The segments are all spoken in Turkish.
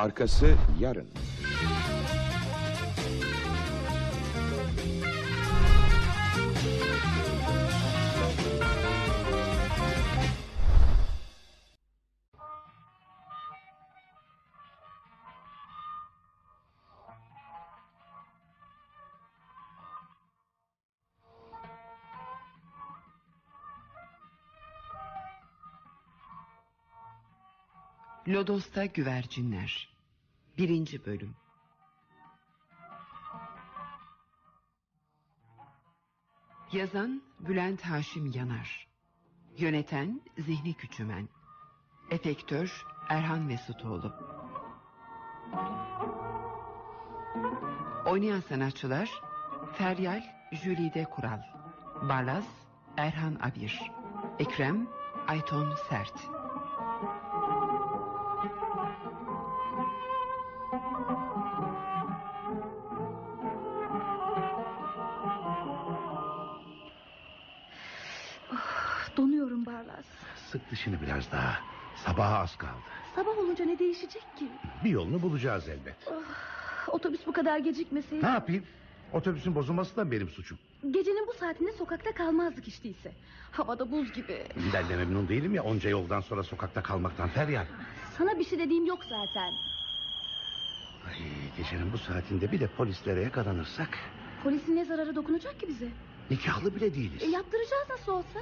Arkası yarın. Lodos'ta Güvercinler. 1. Bölüm. Yazan Bülent Haşim Yanar. Yöneten Zihni Küçümen. Efektör Erhan Mesutoğlu. Oynayan sanatçılar Feryal Jülide Kural. Barlas Erhan Abir. Ekrem Ayton Sert Sık dişini biraz daha. Sabaha az kaldı. Sabah olunca ne değişecek ki? Bir yolunu bulacağız elbet. Otobüs bu kadar gecikmeseydi. Ne yapayım? Otobüsün bozulması da benim suçum. Gecenin bu saatinde sokakta kalmazdık değilse. Havada buz gibi. Ben de memnun değilim ya onca yoldan sonra sokakta kalmaktan feryal. Sana bir şey dediğim yok zaten. Ay, gecenin bu saatinde bir de polislere yakalanırsak... Polisin ne zararı dokunacak ki bize? ...nikahlı bile değiliz. E, yaptıracağız nasıl olsa.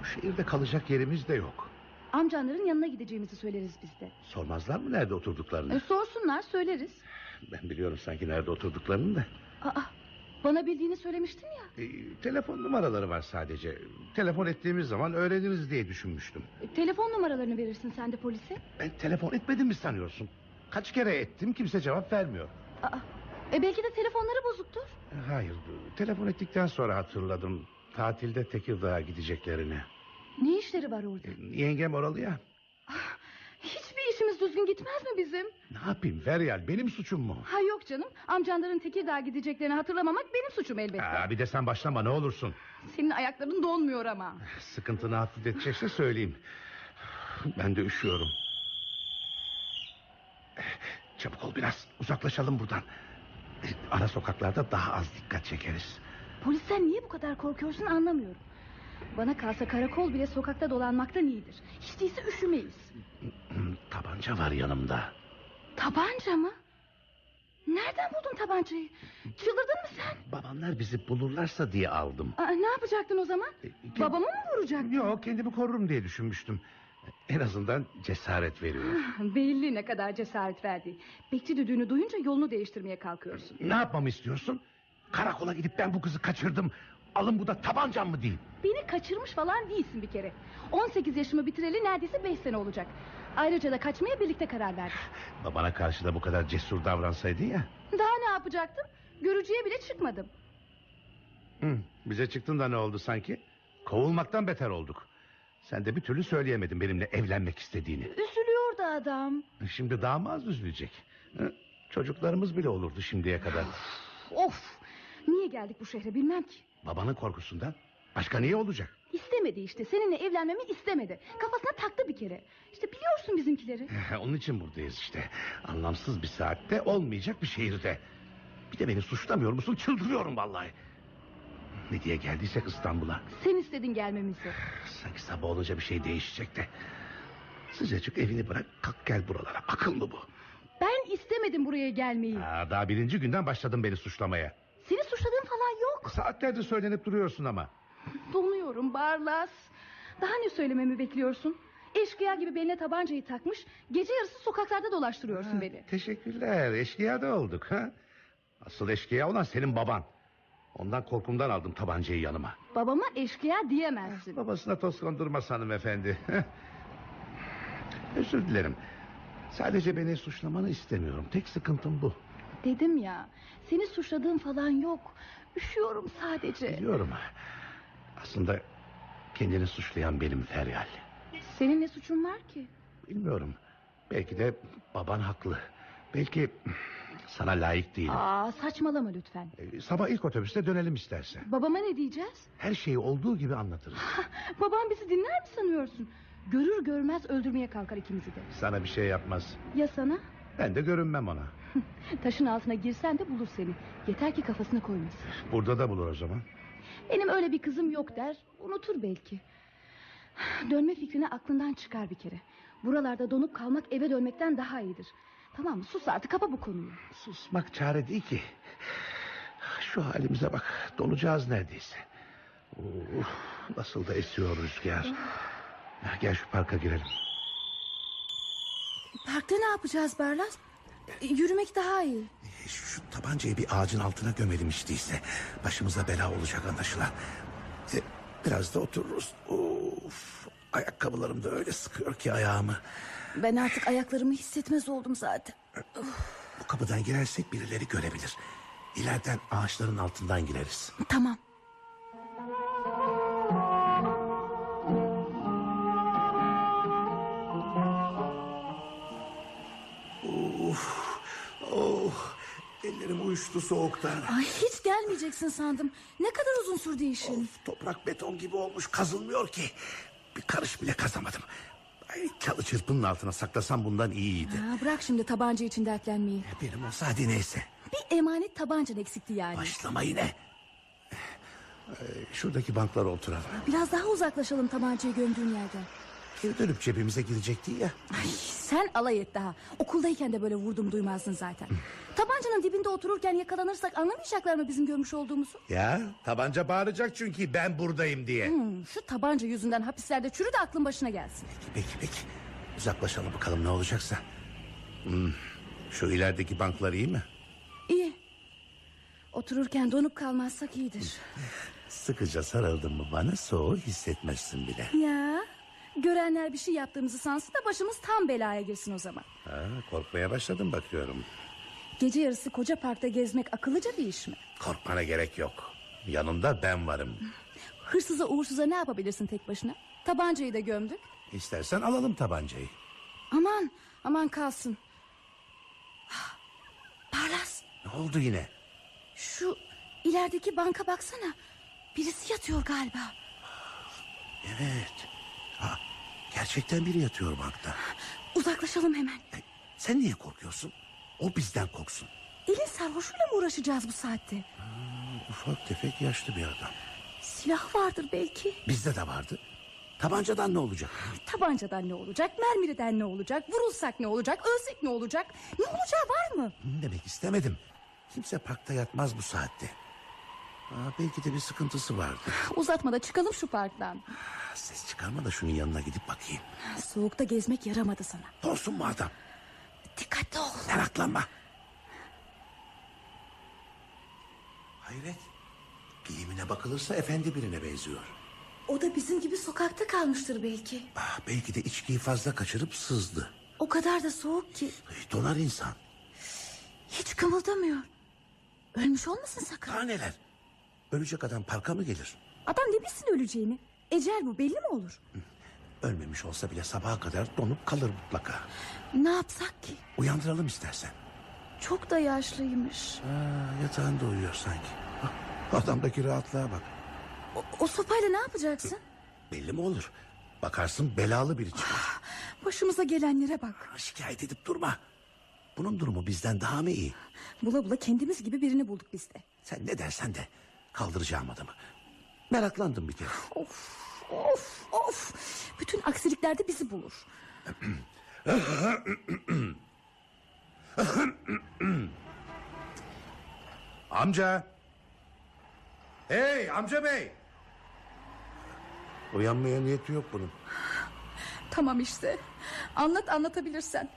Bu şehirde kalacak yerimiz de yok. Amcanların yanına gideceğimizi söyleriz biz de. Sormazlar mı nerede oturduklarını? E, sorsunlar söyleriz. Ben biliyorum sanki nerede oturduklarını da. Aa, bana bildiğini söylemiştin ya. E, telefon numaraları var sadece. Telefon ettiğimiz zaman öğreniriz diye düşünmüştüm. E, telefon numaralarını verirsin sen de polise. Ben telefon etmedim mi sanıyorsun? Kaç kere ettim kimse cevap vermiyor. Aa, e, belki de telefonları bozuktur. Hayır, telefon ettikten sonra hatırladım. Tatilde Tekirdağ'a gideceklerini. Ne işleri var orada? Yengem oralı ya. Hiçbir işimiz düzgün gitmez mi bizim? Ne yapayım Feryal, benim suçum mu? Ha yok canım. Amcanların Tekirdağ gideceklerini hatırlamamak benim suçum elbette. Aa, bir de sen başlama ne olursun. Senin ayakların donmuyor ama. Sıkıntını hafifletecekse söyleyeyim. Ben de üşüyorum. Çabuk ol biraz, uzaklaşalım buradan. Ara sokaklarda daha az dikkat çekeriz. Polisten niye bu kadar korkuyorsun anlamıyorum. Bana kalsa karakol bile sokakta dolanmaktan iyidir. Hiç değilse üşümeyiz. Tabanca var yanımda. Tabanca mı? Nereden buldun tabancayı? Çıldırdın mı sen? Babamlar bizi bulurlarsa diye aldım. Aa, ne yapacaktın o zaman? E, Babamı mı vuracaktın? Yok kendimi korurum diye düşünmüştüm. En azından cesaret veriyor. Belli ne kadar cesaret verdi. Bekçi düdüğünü duyunca yolunu değiştirmeye kalkıyorsun. Ne yapmamı istiyorsun? Karakola gidip ben bu kızı kaçırdım. Alın bu da tabancam mı diyeyim? Beni kaçırmış falan değilsin bir kere. 18 yaşımı bitireli neredeyse 5 sene olacak. Ayrıca da kaçmaya birlikte karar verdik. Babana karşı da bu kadar cesur davransaydın ya. Daha ne yapacaktım? Görücüye bile çıkmadım. Hı, bize çıktın da ne oldu sanki? Kovulmaktan beter olduk. Sen de bir türlü söyleyemedin benimle evlenmek istediğini. Üzülüyordu adam. Şimdi daha mı az üzülecek? Hı, Çocuklarımız bile olurdu şimdiye kadar. Of! Niye geldik bu şehre bilmem ki. Babanın korkusundan. Başka niye olacak? İstemedi işte. Seninle evlenmemi istemedi. Kafasına taktı bir kere. İşte biliyorsun bizimkileri. Onun için buradayız işte. Anlamsız bir saatte olmayacak bir şehirde. Bir de beni suçlamıyor musun? Çıldırıyorum vallahi. Ne diye geldiysek İstanbul'a. Sen istedin gelmemizi. Sanki sabah olunca bir şey değişecek de. Sıcacık evini bırak kalk gel buralara. Akıl mı bu? Ben istemedim buraya gelmeyi. Aa, daha birinci günden başladın beni suçlamaya. Seni suçladığım. Saatlerdir söylenip duruyorsun ama. Donuyorum Barlas. Daha ne söylememi bekliyorsun? Eşkıya gibi beline tabancayı takmış... ...gece yarısı sokaklarda dolaştırıyorsun beni. Teşekkürler. Eşkıya da olduk. Ha? Asıl eşkıya olan senin baban. Ondan korkumdan aldım tabancayı yanıma. Babama eşkıya diyemezsin. Babasına toz kondurmaz hanımefendi. Özür dilerim. Sadece beni suçlamanı istemiyorum. Tek sıkıntım bu. Dedim ya seni suçladığım falan yok. Üşüyorum sadece. Biliyorum. Aslında kendini suçlayan benim Feryal. Senin ne suçun var ki? Bilmiyorum. Belki de baban haklı. Belki sana layık değilim. Aa, saçmalama lütfen. Ee, Sabah ilk otobüste dönelim istersen. Babama ne diyeceğiz? Her şeyi olduğu gibi anlatırız. Babam bizi dinler mi sanıyorsun? Görür görmez öldürmeye kalkar ikimizi de. Sana bir şey yapmaz. Ya sana? Ben de görünmem ona. Taşın altına girsen de bulur seni. Yeter ki kafasına koymasın. Burada da bulur o zaman. Benim öyle bir kızım yok der. Unutur belki. Dönme fikrini aklından çıkar bir kere. Buralarda donup kalmak eve dönmekten daha iyidir. Tamam mı? Sus artık kapa bu konuyu. Susmak çare değil ki. Şu halimize bak. Donacağız neredeyse. Uf, nasıl da esiyor rüzgar. Gel şu parka girelim. Parkta ne yapacağız Barlas? Yürümek daha iyi. Şu, tabancayı bir ağacın altına gömelim işte ise. Başımıza bela olacak anlaşılan. E, Biraz da otururuz. Of, ayakkabılarım da öyle sıkıyor ki ayağımı. Ben artık ayaklarımı hissetmez oldum zaten. Bu kapıdan girersek birileri görebilir. İleriden ağaçların altından gireriz. Tamam. Uyuştu soğuktan. Ay hiç gelmeyeceksin sandım. Ne kadar uzun sürdü işin. Of, toprak beton gibi olmuş kazılmıyor ki. Bir karış bile kazamadım. Ay, çalı çırpının altına saklasam bundan iyiydi. Ha, bırak şimdi tabanca için dertlenmeyi. Benim olsa hadi neyse. Bir emanet tabancan eksikti yani. Başlama yine. Ee, şuradaki banklara oturalım. Biraz daha uzaklaşalım tabancayı gömdüğün yerden. Ev dönüp cebimize girecekti ya. Ay, sen alay et daha. Okuldayken de böyle vurdum duymazdın zaten. Tabancanın dibinde otururken yakalanırsak anlamayacaklar mı bizim görmüş olduğumuzu? Ya tabanca bağıracak çünkü ben buradayım diye. Hmm, şu tabanca yüzünden hapislerde çürü de aklın başına gelsin. Peki peki. Uzaklaşalım bakalım ne olacaksa. Hmm, şu ilerideki banklar iyi mi? İyi. Otururken donup kalmazsak iyidir. Sıkıca sarıldın mı bana soğuğu hissetmezsin bile. Ya görenler bir şey yaptığımızı sansın da başımız tam belaya girsin o zaman. Ha, korkmaya başladım bakıyorum. Gece yarısı koca parkta gezmek akıllıca bir iş mi? Korkmana gerek yok. Yanında ben varım. Hırsıza uğursuza ne yapabilirsin tek başına? Tabancayı da gömdük. İstersen alalım tabancayı. Aman aman kalsın. Ah, Parlas Ne oldu yine? şu ilerideki banka baksana. Birisi yatıyor galiba. Evet. Ha, gerçekten biri yatıyor bankta. Uzaklaşalım hemen. E, sen niye korkuyorsun? O bizden korksun. Elin sarhoşuyla mı uğraşacağız bu saatte? Ufak tefek yaşlı bir adam. Silah vardır belki. Bizde de vardı. Tabancadan ne olacak? Tabancadan ne olacak? Mermiden ne olacak? Vurulsak ne olacak? Ölsek ne olacak? Ne olacağı var mı? Demek istemedim. Kimse parkta yatmaz bu saatte. Aa, belki de bir sıkıntısı vardı. Uzatma da çıkalım şu parktan. Ses çıkarma da şunun yanına gidip bakayım. Soğukta gezmek yaramadı sana. Doğsun mu adam? Dikkatli ol. Meraklanma. Hayret. Giyimine bakılırsa efendi birine benziyor. O da bizim gibi sokakta kalmıştır belki. Ah, belki de içkiyi fazla kaçırıp sızdı. O kadar da soğuk ki. Donar insan. Hiç kımıldamıyor. Ölmüş olmasın sakın. Daha neler? Ölecek adam parka mı gelir? Adam ne bilsin öleceğini? Ecel bu belli mi olur? Ölmemiş olsa bile sabaha kadar donup kalır mutlaka. Ne yapsak ki? Uyandıralım istersen. Çok da yaşlıymış. Aa, yatağında uyuyor sanki. Adamdaki rahatlığa bak. O, o sopayla ne yapacaksın? Belli mi olur? Bakarsın belalı biri çıkar. Başımıza gelenlere bak. Şikayet edip durma. Bunun durumu bizden daha mı iyi? Bula bula kendimiz gibi birini bulduk biz de. Sen ne dersen de kaldıracağım adamı. Meraklandım bir kere. Of of of. Bütün aksilikler de bizi bulur. Amca. Hey amca bey. Uyanmaya niyeti yok bunun. Tamam işte. Anlat anlatabilirsen.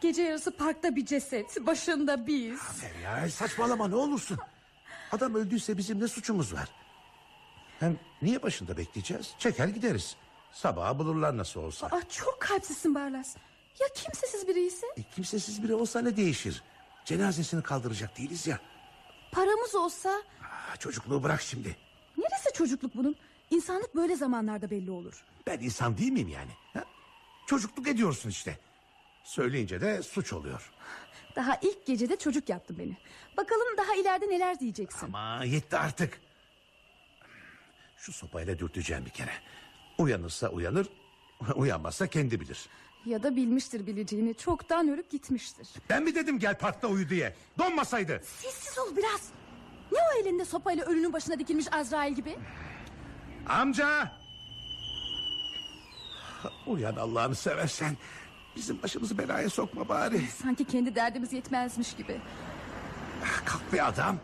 Gece yarısı parkta bir ceset. Başında biz. Ya saçmalama ne olursun. Adam öldüyse bizim ne suçumuz var? Hem niye başında bekleyeceğiz? Çeker gideriz. Sabaha bulurlar nasıl olsa. Aa, çok kalpsizsin Barlas. Ya kimsesiz biri ise? E, kimsesiz biri olsa ne değişir? Cenazesini kaldıracak değiliz ya. Paramız olsa... Aa, çocukluğu bırak şimdi. Neresi çocukluk bunun? İnsanlık böyle zamanlarda belli olur. Ben insan değil miyim yani? Ha? Çocukluk ediyorsun işte. Söyleyince de suç oluyor. Daha ilk gecede çocuk yaptın beni. Bakalım daha ileride neler diyeceksin. Ama yetti artık. Şu sopayla dürteceğim bir kere. Uyanırsa uyanır, uyanmazsa kendi bilir. Ya da bilmiştir bileceğini çoktan ölüp gitmiştir. Ben mi dedim gel parkta uyu diye? Donmasaydı. Sessiz ol biraz. Ne o elinde sopayla ölünün başına dikilmiş Azrail gibi? Amca! Uyan Allah'ını seversen. Bizim başımızı belaya sokma bari. Sanki kendi derdimiz yetmezmiş gibi. Kalk be adam.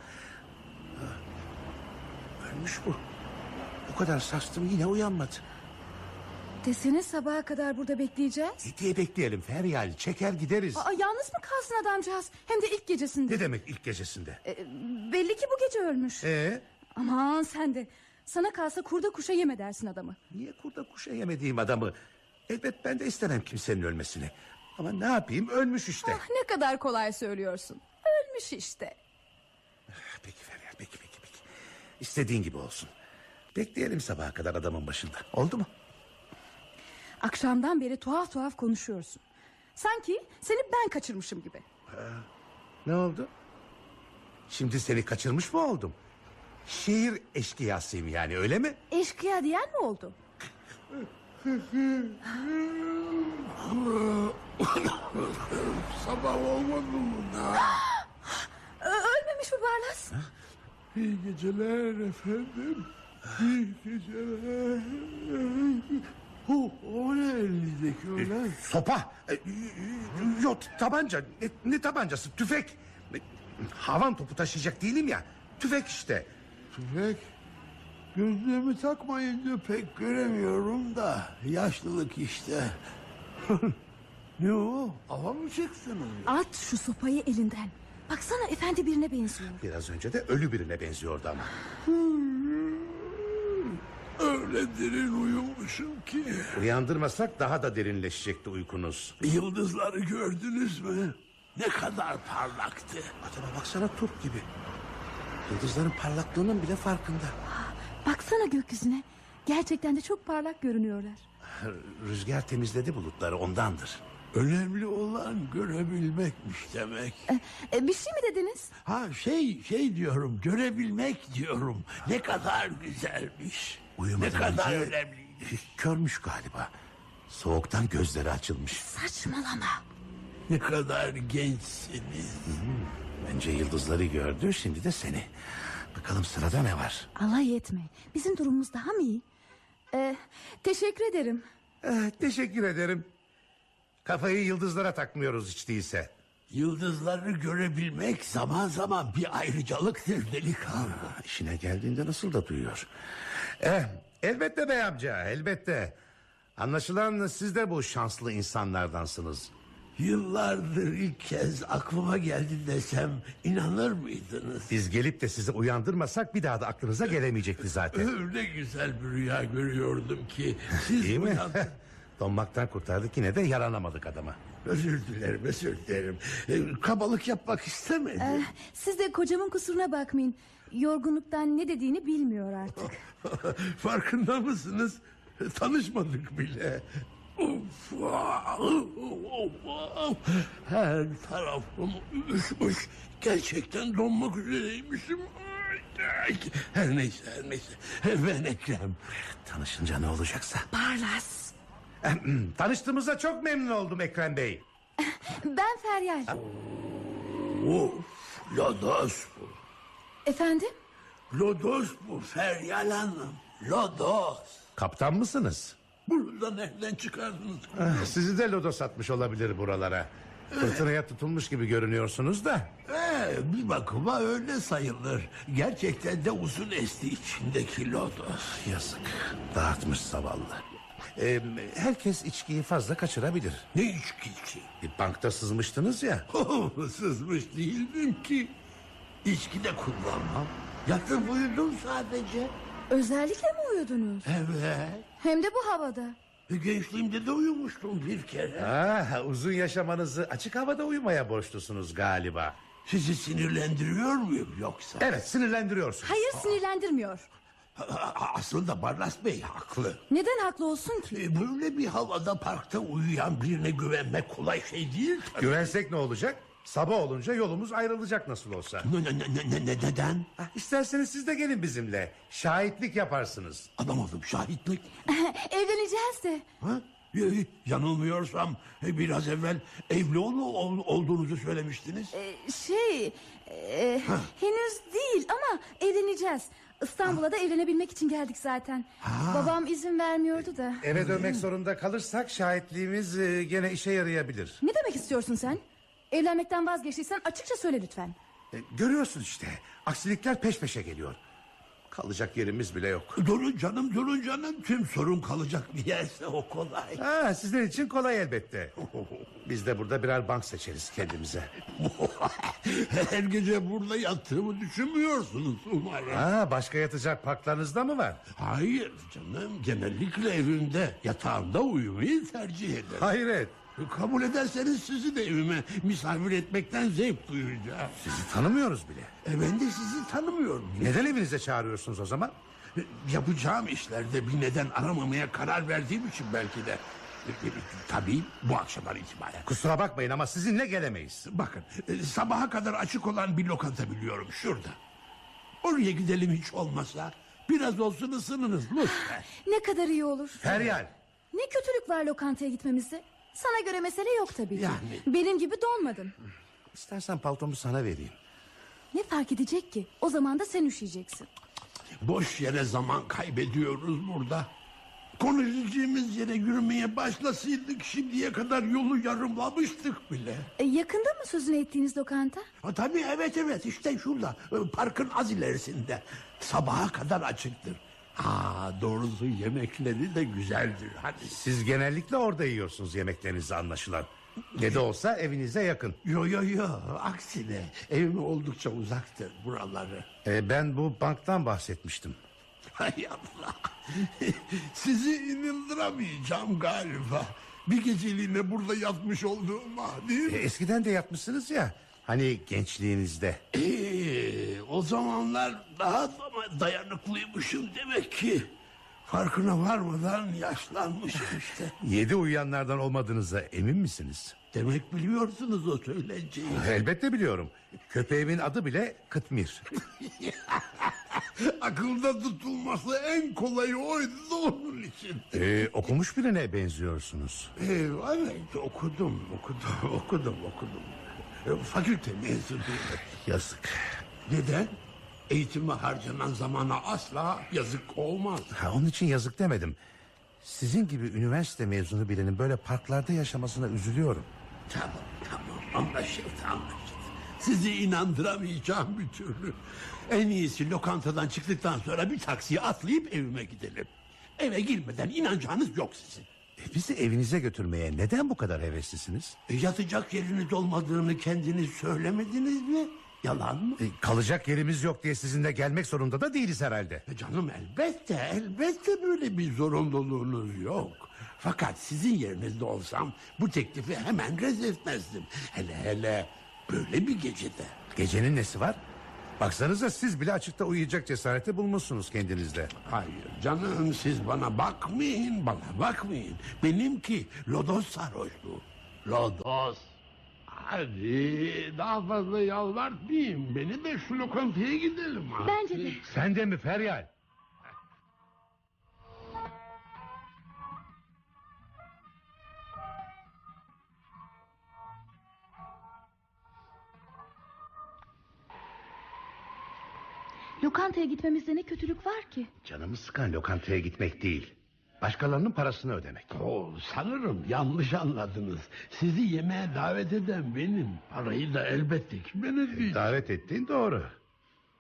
Ölmüş bu. Bu kadar sastım yine uyanmadı. Desene sabaha kadar burada bekleyeceğiz. Ne diye bekleyelim Feryal çeker gideriz. Aa, yalnız mı kalsın adamcağız? Hem de ilk gecesinde. Ne demek ilk gecesinde? E, belli ki bu gece ölmüş. Ee, Aman sen de. Sana kalsa kurda kuşa yeme dersin adamı. niye kurda kuşa yemediğim adamı? Elbet ben de istemem kimsenin ölmesini. Ama ne yapayım ölmüş işte. Ah, ne kadar kolay söylüyorsun. Ölmüş işte. Peki Feryal peki peki peki. İstediğin gibi olsun. Bekleyelim sabaha kadar adamın başında. Oldu mu? Akşamdan beri tuhaf tuhaf konuşuyorsun. Sanki seni ben kaçırmışım gibi. Ne oldu? Şimdi seni kaçırmış mı oldum? Şehir eşkıyasıyım yani öyle mi? Eşkıya diyen mi oldu? Sabah olmadı mı daha? Ölmemiş mi Barlas? İyi geceler efendim. İyi geceler. O, o ne elindeki öyle? Sopa. E, Yok tabanca. Ne, ne tabancası? Tüfek. E, Havan topu taşıyacak değilim ya. Tüfek işte. Tüfek. Gözlüğümü takmayınca pek göremiyorum da. Yaşlılık işte. ne o? Ava mı çıktınız? At şu sopayı elinden. Baksana efendi birine benziyor. Biraz önce de ölü birine benziyordu ama. Öyle derin uyumuşum ki. Uyandırmasak daha da derinleşecekti uykunuz. Yıldızları gördünüz mü? Ne kadar parlaktı. Adama baksana turp gibi. Yıldızların parlaklığının bile farkında. Baksana gökyüzüne. Gerçekten de çok parlak görünüyorlar. Rüzgar temizledi bulutları ondandır. Önemli olan görebilmekmiş demek. E, e, bir şey mi dediniz? Ha şey şey diyorum görebilmek diyorum. Ne kadar güzelmiş. Uyumadan ne kadar önce- önemliydi. Körmüş galiba. Soğuktan gözleri açılmış. Saçmalama. Ne kadar gençsiniz. Önce yıldızları gördü şimdi de seni. Bakalım sırada ne var? Alay etme. Bizim durumumuz daha mı iyi? E, teşekkür ederim. Eh, teşekkür ederim. Kafayı yıldızlara takmıyoruz hiç değilse. Yıldızları görebilmek zaman zaman bir ayrıcalıktır delikanlı. İşine geldiğinde nasıl da duyuyor. Eh, elbette bey amca elbette. Anlaşılan siz de bu şanslı insanlardansınız. Yıllardır ilk kez aklıma geldi desem inanır mıydınız? Biz gelip de sizi uyandırmasak bir daha da aklınıza gelemeyecekti zaten. Öyle güzel bir rüya görüyordum ki siz İyi mi? Donmaktan kurtardık yine de yaranamadık adama. Özür dilerim, özür dilerim. Ee, kabalık yapmak istemedim. Eh, siz de kocamın kusuruna bakmayın. Yorgunluktan ne dediğini bilmiyor artık. Farkında mısınız? Tanışmadık bile. Her tarafım üşmüş. Gerçekten donmak üzereymişim. Her neyse, her neyse. Ben Ekrem. Tanışınca ne olacaksa. Barlas. Tanıştığımıza çok memnun oldum Ekrem Bey. Ben Feryal. Of, Lodos bu. Efendim? Lodos bu Feryal Hanım. Lodos. Kaptan mısınız? Bunu da nereden çıkardınız? Ah, Sizi de lodo satmış olabilir buralara. Fırtınaya tutulmuş gibi görünüyorsunuz da. Ee, bir bakıma öyle sayılır. Gerçekten de uzun esti içindeki lodos. Yazık. Dağıtmış zavallı. Ee, herkes içkiyi fazla kaçırabilir. Ne içkisi? Bir bankta sızmıştınız ya. Sızmış değildim ki. İçki de kullanmam. Yatıp uyudum sadece. Özellikle mi uyudunuz? Evet. Hem de bu havada. E, Gençliğimde de uyumuştum bir kere. Ah, uzun yaşamanızı açık havada uyumaya borçlusunuz galiba. Sizi sinirlendiriyor muyum yoksa? Evet sinirlendiriyorsun. Hayır sinirlendirmiyor. Aslında Barlas Bey haklı. Neden haklı olsun ki? E, Böyle bir havada parkta uyuyan birine güvenmek kolay şey değil tabii. Güvensek ne olacak? Sabah olunca yolumuz ayrılacak nasıl olsa. Ne, ne, ne, ne, ne- neden? Ah, İsterseniz siz de gelin bizimle. Şahitlik yaparsınız. Adam oldum şahitlik. Evleneceğiz de. Ha? Ee, Yanılmıyorsam e, biraz evvel evli ol- ol- olduğunuzu söylemiştiniz. Ee, şey e, henüz değil ama evleneceğiz. İstanbul'a da evlenebilmek için geldik zaten. Babam izin vermiyordu da. Eve dönmek zorunda kalırsak şahitliğimiz e, gene işe yarayabilir. Ne demek istiyorsun sen? Evlenmekten vazgeçtiysen açıkça söyle lütfen. E, görüyorsun işte. Aksilikler peş peşe geliyor. Kalacak yerimiz bile yok. Durun canım durun canım. Tüm sorun kalacak bir yerse o kolay. Ha, sizler için kolay elbette. Biz de burada birer bank seçeriz kendimize. Her gece burada yattığımı düşünmüyorsunuz umarım. Ha, başka yatacak parklarınızda mı var? Hayır canım genellikle evimde yatağımda uyumayı tercih ederim. Hayret. Kabul ederseniz sizi de evime misafir etmekten zevk duyacağım. Sizi tanımıyoruz bile. E ben de sizi tanımıyorum. Neden evinize çağırıyorsunuz o zaman? E, Yapacağım işlerde bir neden aramamaya karar verdiğim için belki de. E, e, Tabii bu akşamdan itibaren. Kusura bakmayın ama sizinle gelemeyiz. Bakın sabaha kadar açık olan bir lokanta biliyorum şurada. Oraya gidelim hiç olmasa. Biraz olsun ısınınız lütfen. Ne kadar iyi olur. Feryal. Ne kötülük var lokantaya gitmemizde? Sana göre mesele yok tabii ki. Yani. Benim gibi donmadın. İstersen paltomu sana vereyim. Ne fark edecek ki? O zaman da sen üşüyeceksin. Boş yere zaman kaybediyoruz burada. Konuşacağımız yere yürümeye başlasaydık şimdiye kadar yolu yarımlamıştık bile. E, yakında mı sözünü ettiğiniz lokanta? Ha, tabii evet evet işte şurada e, parkın az ilerisinde. Sabaha kadar açıktır. Ha doğrusu yemekleri de güzeldir hadi. Siz genellikle orada yiyorsunuz yemeklerinizi anlaşılan. Ne de olsa evinize yakın. Yo yo yo aksine evim oldukça uzaktır buraları. E, ben bu banktan bahsetmiştim. Hay Allah. Sizi inandıramayacağım galiba. Bir geceliğine burada yatmış olduğuma değil E, mi? eskiden de yapmışsınız ya. Hani gençliğinizde. Ee, o zamanlar daha da dayanıklıymışım demek ki. Farkına varmadan yaşlanmışım işte. Yedi uyuyanlardan olmadığınıza emin misiniz? Demek biliyorsunuz o söylenceyi. Elbette biliyorum. Köpeğimin adı bile Kıtmir. Akılda tutulması en kolayı oydu da onun için. E, okumuş birine benziyorsunuz. Ee, evet okudum, okudum, okudum, okudum. Ee, Fakülte mezunuyum. Yazık. Neden? Eğitime harcanan zamana asla yazık olmaz. Ha, onun için yazık demedim. Sizin gibi üniversite mezunu birinin böyle parklarda yaşamasına üzülüyorum. Tamam tamam anlaşıldı anlaşıldı. Sizi inandıramayacağım bir türlü. En iyisi lokantadan çıktıktan sonra bir taksiye atlayıp evime gidelim. Eve girmeden inanacağınız yok sizin. Bizi evinize götürmeye neden bu kadar heveslisiniz? E, yatacak yeriniz olmadığını kendiniz söylemediniz mi? Yalan mı? E, kalacak yerimiz yok diye sizinle gelmek zorunda da değiliz herhalde. E, Canım elbette elbette böyle bir zorunluluğunuz yok. Fakat sizin yerinizde olsam bu teklifi hemen reddetmezdim. Hele hele böyle bir gecede. Gecenin nesi var? Baksanıza siz bile açıkta uyuyacak cesareti bulmuşsunuz kendinizde. Hayır canım siz bana bakmayın bana bakmayın. Benimki lodos sarhoşluğu. Lodos. Hadi daha fazla yalvartmayayım. Beni de şu lokantaya gidelim. Bence de. Sen de mi Feryal? Lokantaya gitmemizde ne kötülük var ki? Canımı sıkan lokantaya gitmek değil. Başkalarının parasını ödemek. Oo, sanırım yanlış anladınız. Sizi yemeğe davet eden benim. Parayı da elbette ki ben ödeyeceğim. Davet ettiğin doğru.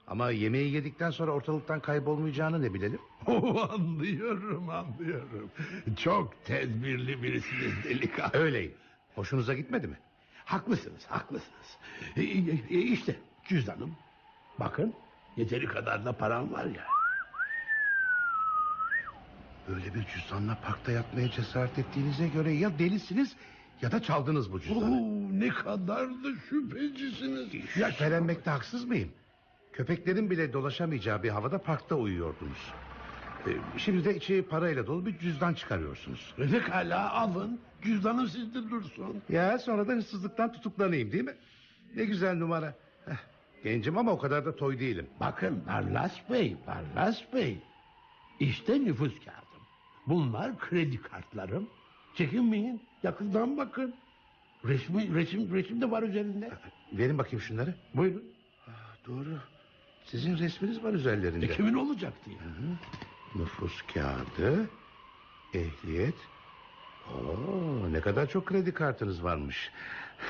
Ama yemeği yedikten sonra ortalıktan kaybolmayacağını ne bilelim? Oo, anlıyorum anlıyorum. Çok tedbirli birisiniz delikanlı. Öyleyim. Hoşunuza gitmedi mi? Haklısınız, haklısınız. E, e, e, işte cüzdanım. Bakın yeteri kadar da param var ya. Böyle bir cüzdanla parkta yatmaya cesaret ettiğinize göre ya delisiniz ya da çaldınız bu cüzdanı. Oo, ne kadar da şüphecisiniz. Şüphelenmekte haksız mıyım? Köpeklerin bile dolaşamayacağı bir havada parkta uyuyordunuz. Ee, Şimdi de içi parayla dolu bir cüzdan çıkarıyorsunuz. Pekala alın. Cüzdanım sizde dursun. Ya sonra da hırsızlıktan tutuklanayım değil mi? Ne güzel numara. Heh, gencim ama o kadar da toy değilim. Bakın Barlas Bey, Barlas Bey. İşte nüfus kağıdım. Bunlar kredi kartlarım. Çekinmeyin. Yakından bakın. Resmi, resim, resim de var üzerinde. Verin bakayım şunları. Buyurun. Doğru. Sizin resminiz var üzerlerinde. E, kimin olacaktı ya? Nüfus kağıdı, ehliyet. Oo, ne kadar çok kredi kartınız varmış.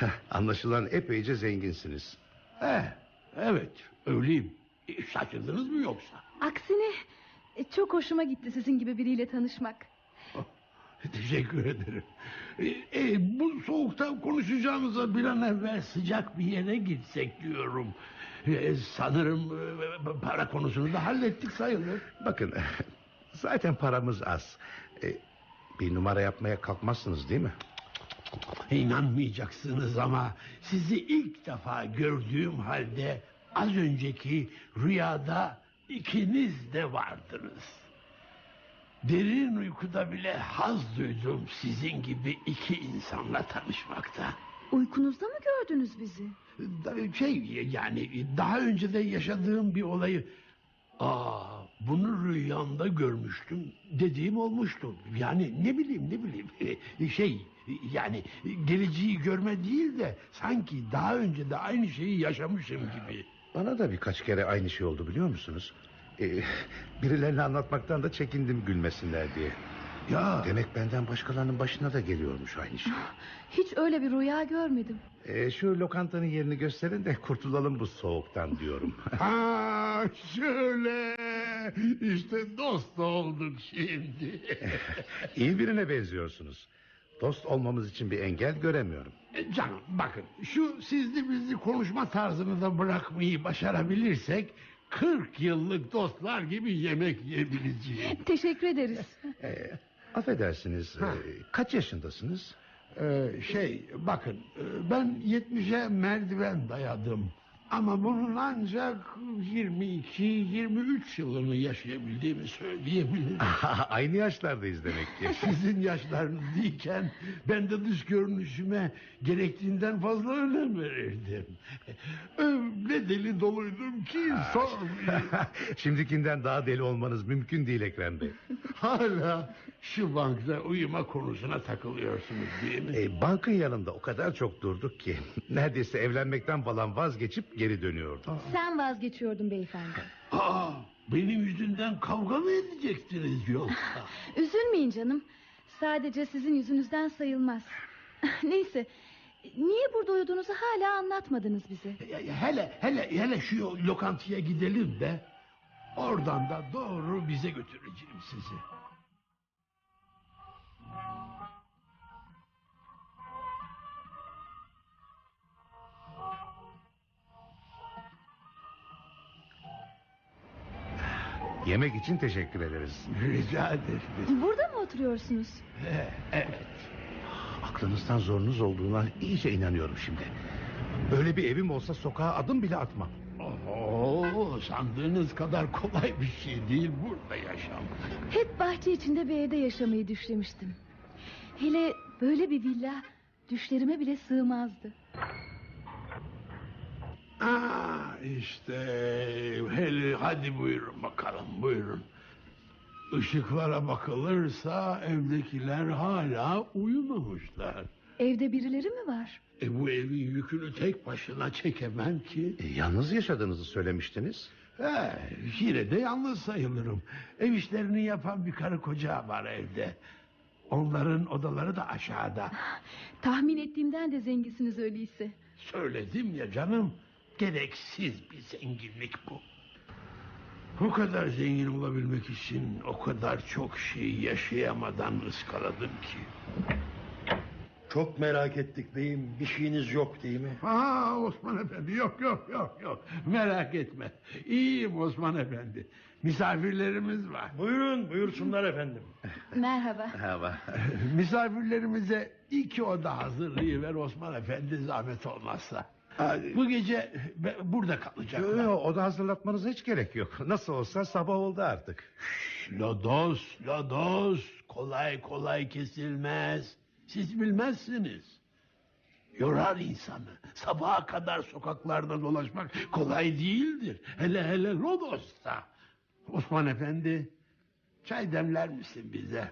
Anlaşılan epeyce zenginsiniz. Eh, evet öyleyim. E, şaşırdınız mı yoksa? Aksine e, çok hoşuma gitti sizin gibi biriyle tanışmak. Teşekkür ederim. E, e, bu soğukta konuşacağımıza bir an evvel sıcak bir yere gitsek diyorum. E, sanırım e, para konusunu da hallettik sayılır. Bakın zaten paramız az. E, bir numara yapmaya kalkmazsınız değil mi? İnanmayacaksınız ama sizi ilk defa gördüğüm halde az önceki rüyada ikiniz de vardınız. Derin uykuda bile haz duydum sizin gibi iki insanla tanışmakta. Uykunuzda mı gördünüz bizi? Şey yani daha önce de yaşadığım bir olayı Aa, bunu rüyamda görmüştüm dediğim olmuştu. Yani ne bileyim ne bileyim şey yani geleceği görme değil de sanki daha önce de aynı şeyi yaşamışım gibi. Bana da birkaç kere aynı şey oldu biliyor musunuz? E, birilerine anlatmaktan da çekindim gülmesinler diye. Ya Demek benden başkalarının başına da geliyormuş aynı şey. Hiç öyle bir rüya görmedim. E, şu lokantanın yerini gösterin de kurtulalım bu soğuktan diyorum. ha şöyle işte dost olduk şimdi. İyi birine benziyorsunuz. Dost olmamız için bir engel göremiyorum. E, Canım bakın şu sizli bizli konuşma tarzını da bırakmayı başarabilirsek 40 yıllık dostlar gibi yemek yiyebileceğiz. Teşekkür ederiz. E, affedersiniz e, kaç yaşındasınız? Ee, şey bakın e, ben 70'e merdiven dayadım. Ama bunun ancak 22-23 yılını yaşayabildiğimi söyleyebilirim. Aynı yaşlardayız demek ki. Sizin yaşlarınız değilken ben de dış görünüşüme gerektiğinden fazla önem verirdim. Öyle deli doluydum ki sormayın. Şimdikinden daha deli olmanız mümkün değil Ekrem Bey. Hala şu bankta uyuma konusuna takılıyorsunuz değil mi? E, bankın yanında o kadar çok durduk ki... ...neredeyse evlenmekten falan vazgeçip geri dönüyordum. Sen vazgeçiyordun beyefendi. Aa, benim yüzümden kavga mı edecektiniz yoksa? Üzülmeyin canım. Sadece sizin yüzünüzden sayılmaz. Neyse. Niye burada uyuduğunuzu hala anlatmadınız bize. hele hele hele şu lokantaya gidelim de oradan da doğru bize götüreceğim sizi. Yemek için teşekkür ederiz. Rica ederim. Burada mı oturuyorsunuz? Evet. Aklınızdan zorunuz olduğuna iyice inanıyorum şimdi. Böyle bir evim olsa sokağa adım bile atmam. Oo, sandığınız kadar kolay bir şey değil burada yaşam. Hep bahçe içinde bir evde yaşamayı düşlemiştim. Hele böyle bir villa düşlerime bile sığmazdı. Aa, işte hele hadi buyurun bakalım buyurun. Işıklara bakılırsa evdekiler hala uyumamışlar. Evde birileri mi var? E bu evin yükünü tek başına çekemem ki. E, yalnız yaşadığınızı söylemiştiniz. He, yine de yalnız sayılırım. Ev işlerini yapan bir karı koca var evde. Onların odaları da aşağıda. Tahmin ettiğimden de zenginsiniz öyleyse. Söyledim ya canım. Gereksiz bir zenginlik bu. Bu kadar zengin olabilmek için o kadar çok şey yaşayamadan ıskaladım ki. Çok merak ettik beyim. Bir şeyiniz yok değil mi? Aa Osman Efendi yok yok yok yok. Merak etme. İyiyim Osman Efendi. Misafirlerimiz var. Buyurun buyursunlar efendim. Merhaba. Merhaba. Misafirlerimize iki oda hazırlayıver Osman Efendi zahmet olmazsa. Bu gece burada kalacaklar. yo, oda hazırlatmanıza hiç gerek yok. Nasıl olsa sabah oldu artık. Lodos, lodos kolay kolay kesilmez. Siz bilmezsiniz. Yorar insanı. Sabaha kadar sokaklarda dolaşmak kolay değildir. Hele hele Lodos'ta. Osman Efendi, çay demler misin bize?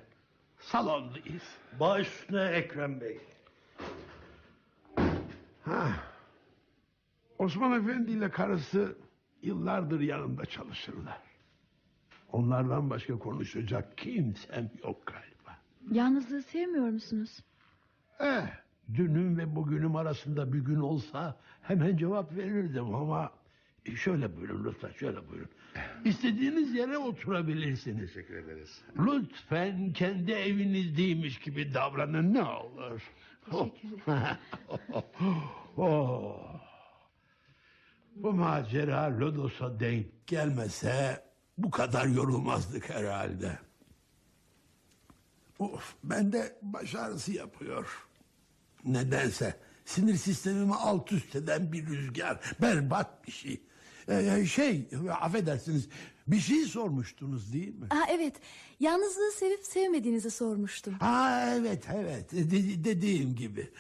salondayız. Baş üstüne Ekrem Bey. Ha. Osman Efendi ile karısı yıllardır yanımda çalışırlar. Onlardan başka konuşacak kimsem yok galiba. Yalnızlığı sevmiyor musunuz? Eh, dünüm ve bugünüm arasında bir gün olsa hemen cevap verirdim ama e, şöyle buyurun lütfen şöyle buyurun. İstediğiniz yere oturabilirsiniz. Teşekkür ederiz. Lütfen kendi evinizdeymiş gibi davranın ne olur. oh. Bu macera Lodos'a denk gelmese bu kadar yorulmazdık herhalde. Of, bende baş ağrısı yapıyor. Nedense sinir sistemimi alt üst eden bir rüzgar. Berbat bir şey. Ee, şey affedersiniz bir şey sormuştunuz değil mi? Aa, evet yalnızlığı sevip sevmediğinizi sormuştum. Ha evet evet De- dediğim gibi.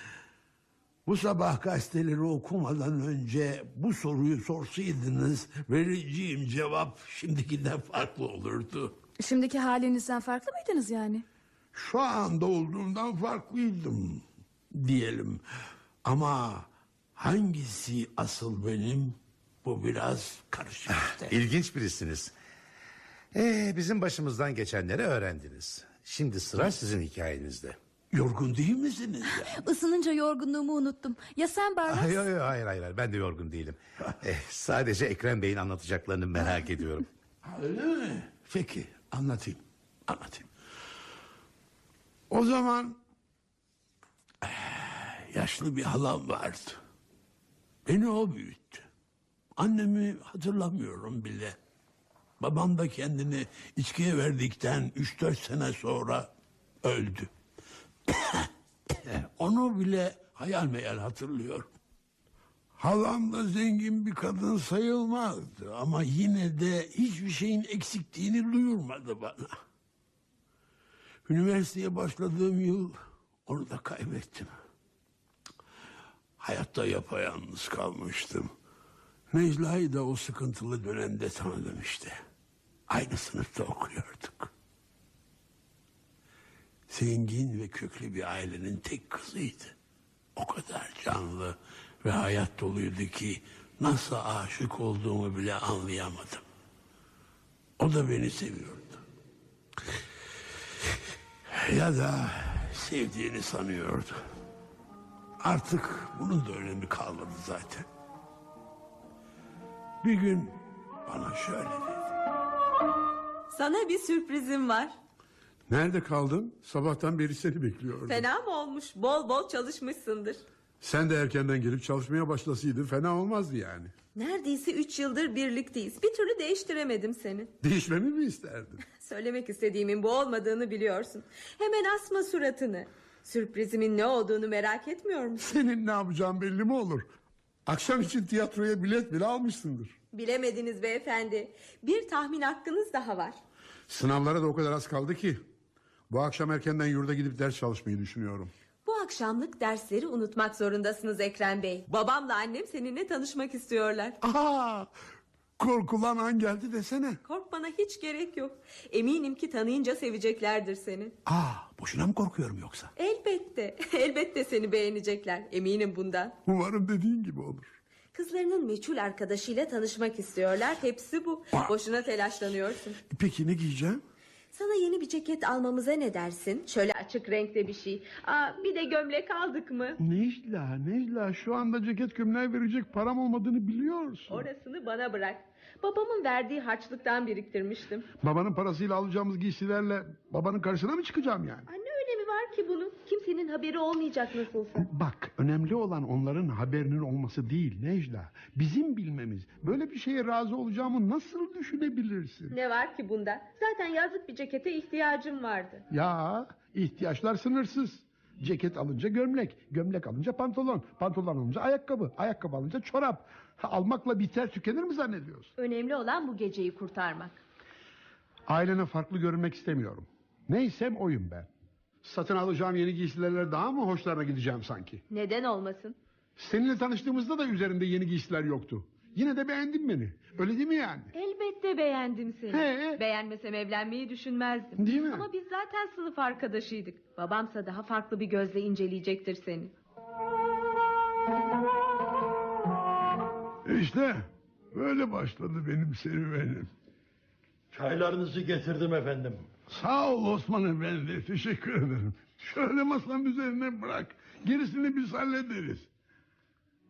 Bu sabah gazeteleri okumadan önce bu soruyu sorsaydınız vereceğim cevap şimdikinden farklı olurdu. Şimdiki halinizden farklı mıydınız yani? Şu anda olduğumdan farklıydım diyelim. Ama hangisi asıl benim bu biraz karışık işte. İlginç birisiniz. Ee, bizim başımızdan geçenleri öğrendiniz. Şimdi sıra sizin hikayenizde. Yorgun değil misiniz ya? Isınınca yorgunluğumu unuttum. Ya sen Barlas? Hayır, hayır, hayır, hayır, hayır. Ben de yorgun değilim. Eh, sadece Ekrem Bey'in anlatacaklarını merak ediyorum. Öyle mi? Peki anlatayım. Anlatayım. O zaman eh, yaşlı bir halam vardı. Beni o büyüttü. Annemi hatırlamıyorum bile. Babam da kendini içkiye verdikten üç dört sene sonra öldü. Onu bile hayal meyal hatırlıyorum. Halam da zengin bir kadın sayılmazdı ama yine de hiçbir şeyin eksikliğini duyurmadı bana. Üniversiteye başladığım yıl onu da kaybettim. Hayatta yapayalnız kalmıştım. Necla'yı da o sıkıntılı dönemde tanıdım işte. Aynı sınıfta okuyorduk. Zengin ve köklü bir ailenin tek kızıydı. O kadar canlı ve hayat doluydu ki nasıl aşık olduğumu bile anlayamadım. O da beni seviyordu. Ya da sevdiğini sanıyordu. Artık bunun da önemi kalmadı zaten. Bir gün bana şöyle dedi. Sana bir sürprizim var. Nerede kaldın? Sabahtan beri seni bekliyordum. Fena mı olmuş? Bol bol çalışmışsındır. Sen de erkenden gelip çalışmaya başlasaydın fena olmazdı yani. Neredeyse üç yıldır birlikteyiz. Bir türlü değiştiremedim seni. Değişmemi mi isterdin? Söylemek istediğimin bu olmadığını biliyorsun. Hemen asma suratını. Sürprizimin ne olduğunu merak etmiyor musun? Senin ne yapacağın belli mi olur? Akşam için tiyatroya bilet bile almışsındır. Bilemediniz beyefendi. Bir tahmin hakkınız daha var. Sınavlara da o kadar az kaldı ki. Bu akşam erkenden yurda gidip ders çalışmayı düşünüyorum. Bu akşamlık dersleri unutmak zorundasınız Ekrem Bey. Babamla annem seninle tanışmak istiyorlar. Aa, korkulan an geldi desene. Korkmana hiç gerek yok. Eminim ki tanıyınca seveceklerdir seni. Aa, boşuna mı korkuyorum yoksa? Elbette. Elbette seni beğenecekler. Eminim bundan. Umarım dediğin gibi olur. Kızlarının meçhul arkadaşıyla tanışmak istiyorlar. Hepsi bu. Boşuna telaşlanıyorsun. Peki ne giyeceğim? Sana yeni bir ceket almamıza ne dersin? Şöyle açık renkte bir şey. Aa, bir de gömlek aldık mı? Necla, Necla şu anda ceket gömleği verecek param olmadığını biliyorsun. Orasını bana bırak. Babamın verdiği harçlıktan biriktirmiştim. Babanın parasıyla alacağımız giysilerle babanın karşısına mı çıkacağım yani? Anne var ki bunun. Kimsenin haberi olmayacak nasılsa. Bak önemli olan onların haberinin olması değil Necla. Bizim bilmemiz. Böyle bir şeye razı olacağımı nasıl düşünebilirsin? Ne var ki bunda? Zaten yazlık bir cekete ihtiyacım vardı. Ya ihtiyaçlar sınırsız. Ceket alınca gömlek, gömlek alınca pantolon, pantolon alınca ayakkabı, ayakkabı alınca çorap. Ha, almakla biter tükenir mi zannediyorsun? Önemli olan bu geceyi kurtarmak. Ailene farklı görünmek istemiyorum. Neysem oyum ben. Satın alacağım yeni giysilerle daha mı hoşlarına gideceğim sanki? Neden olmasın? Seninle tanıştığımızda da üzerinde yeni giysiler yoktu. Yine de beğendin beni. Öyle değil mi yani? Elbette beğendim seni. He. Beğenmesem evlenmeyi düşünmezdim. Değil mi? Ama biz zaten sınıf arkadaşıydık. Babamsa daha farklı bir gözle inceleyecektir seni. İşte böyle başladı benim serüvenim. Çaylarınızı getirdim efendim. Sağ ol Osman Efendi. Teşekkür ederim. Şöyle masanın üzerine bırak. Gerisini biz hallederiz.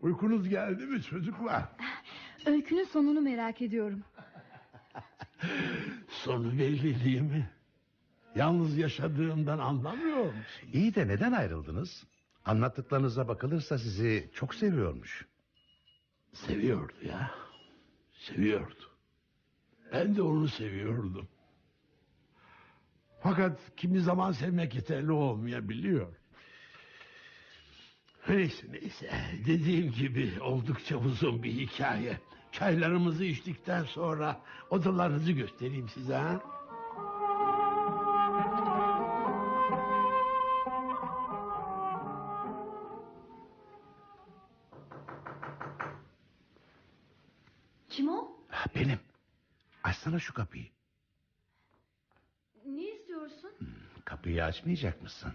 Uykunuz geldi mi çocuklar? Öykünün sonunu merak ediyorum. Sonu belli değil mi? Yalnız yaşadığımdan anlamıyor musun? İyi de neden ayrıldınız? Anlattıklarınıza bakılırsa sizi çok seviyormuş. Seviyordu ya. Seviyordu. Ben de onu seviyordum. Fakat kimi zaman sevmek yeterli olmayabiliyor. Neyse neyse. Dediğim gibi oldukça uzun bir hikaye. Çaylarımızı içtikten sonra odalarınızı göstereyim size ha. Kim o? Benim. Açsana şu kapıyı. Ne istiyorsun? Kapıyı açmayacak mısın?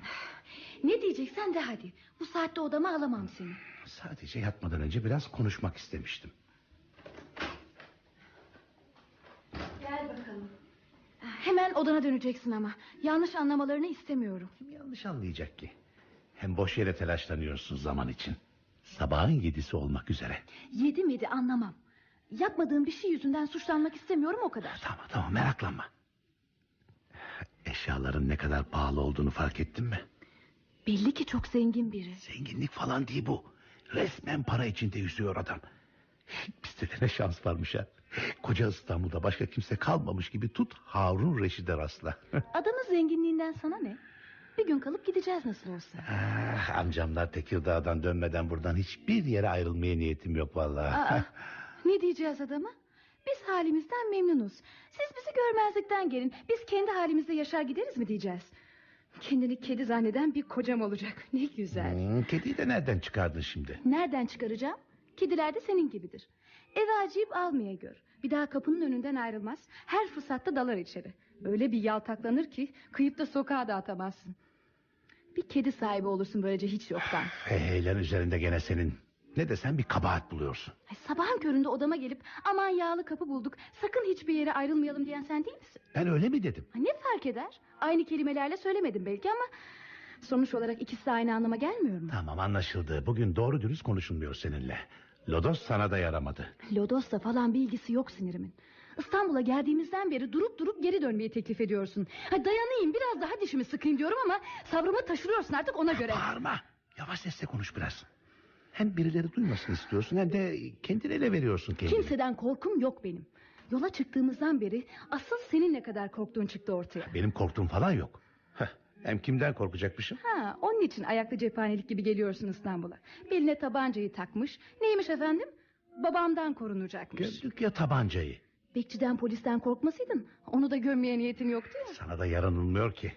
Ne diyeceksen de hadi. Bu saatte odama alamam seni. Sadece yatmadan önce biraz konuşmak istemiştim. Gel bakalım. Hemen odana döneceksin ama. Yanlış anlamalarını istemiyorum. Kim yanlış anlayacak ki? Hem boş yere telaşlanıyorsun zaman için. Sabahın yedisi olmak üzere. Yedi miydi anlamam. Yapmadığım bir şey yüzünden suçlanmak istemiyorum o kadar. Tamam tamam meraklanma. Eşyaların ne kadar pahalı olduğunu fark ettin mi? Belli ki çok zengin biri. Zenginlik falan değil bu. Resmen para içinde yüzüyor adam. Bizde de ne şans varmış ha. Koca İstanbul'da başka kimse kalmamış gibi tut Harun Reşid'e rastla. Adamın zenginliğinden sana ne? Bir gün kalıp gideceğiz nasıl olsa. ah, amcamlar Tekirdağ'dan dönmeden buradan hiçbir yere ayrılmaya niyetim yok vallahi. Aa, ne diyeceğiz adama? Biz halimizden memnunuz. Siz bizi görmezlikten gelin. Biz kendi halimizde yaşar gideriz mi diyeceğiz? Kendini kedi zanneden bir kocam olacak. Ne güzel. Hmm, kediyi de nereden çıkardın şimdi? Nereden çıkaracağım? Kediler de senin gibidir. Eve acıyıp almaya gör. Bir daha kapının önünden ayrılmaz. Her fırsatta dalar içeri. Öyle bir yaltaklanır ki kıyıp da sokağa da atamazsın. Bir kedi sahibi olursun böylece hiç yoktan. Heylen üzerinde gene senin. Ne desen bir kabahat buluyorsun. Ay, sabahın köründe odama gelip aman yağlı kapı bulduk sakın hiçbir yere ayrılmayalım diyen sen değil misin? Ben öyle mi dedim? Ha, ne fark eder? Aynı kelimelerle söylemedim belki ama sonuç olarak ikisi de aynı anlama gelmiyor mu? Tamam anlaşıldı. Bugün doğru dürüst konuşulmuyor seninle. Lodos sana da yaramadı. Lodos'la falan bir ilgisi yok sinirimin. İstanbul'a geldiğimizden beri durup durup geri dönmeyi teklif ediyorsun. Ha, dayanayım biraz daha dişimi sıkayım diyorum ama sabrımı taşırıyorsun artık ona göre. Bağırma. Yavaş sesle konuş biraz. Hem birileri duymasın istiyorsun hem de kendini ele veriyorsun kendini. Kimseden korkum yok benim. Yola çıktığımızdan beri asıl senin ne kadar korktuğun çıktı ortaya. Benim korktuğum falan yok. Heh, hem kimden korkacakmışım? Ha, onun için ayaklı cephanelik gibi geliyorsun İstanbul'a. Beline tabancayı takmış. Neymiş efendim? Babamdan korunacakmış. Gördük ya tabancayı. Bekçiden polisten korkmasaydın onu da gömmeye niyetin yoktu ya. Sana da yaranılmıyor ki.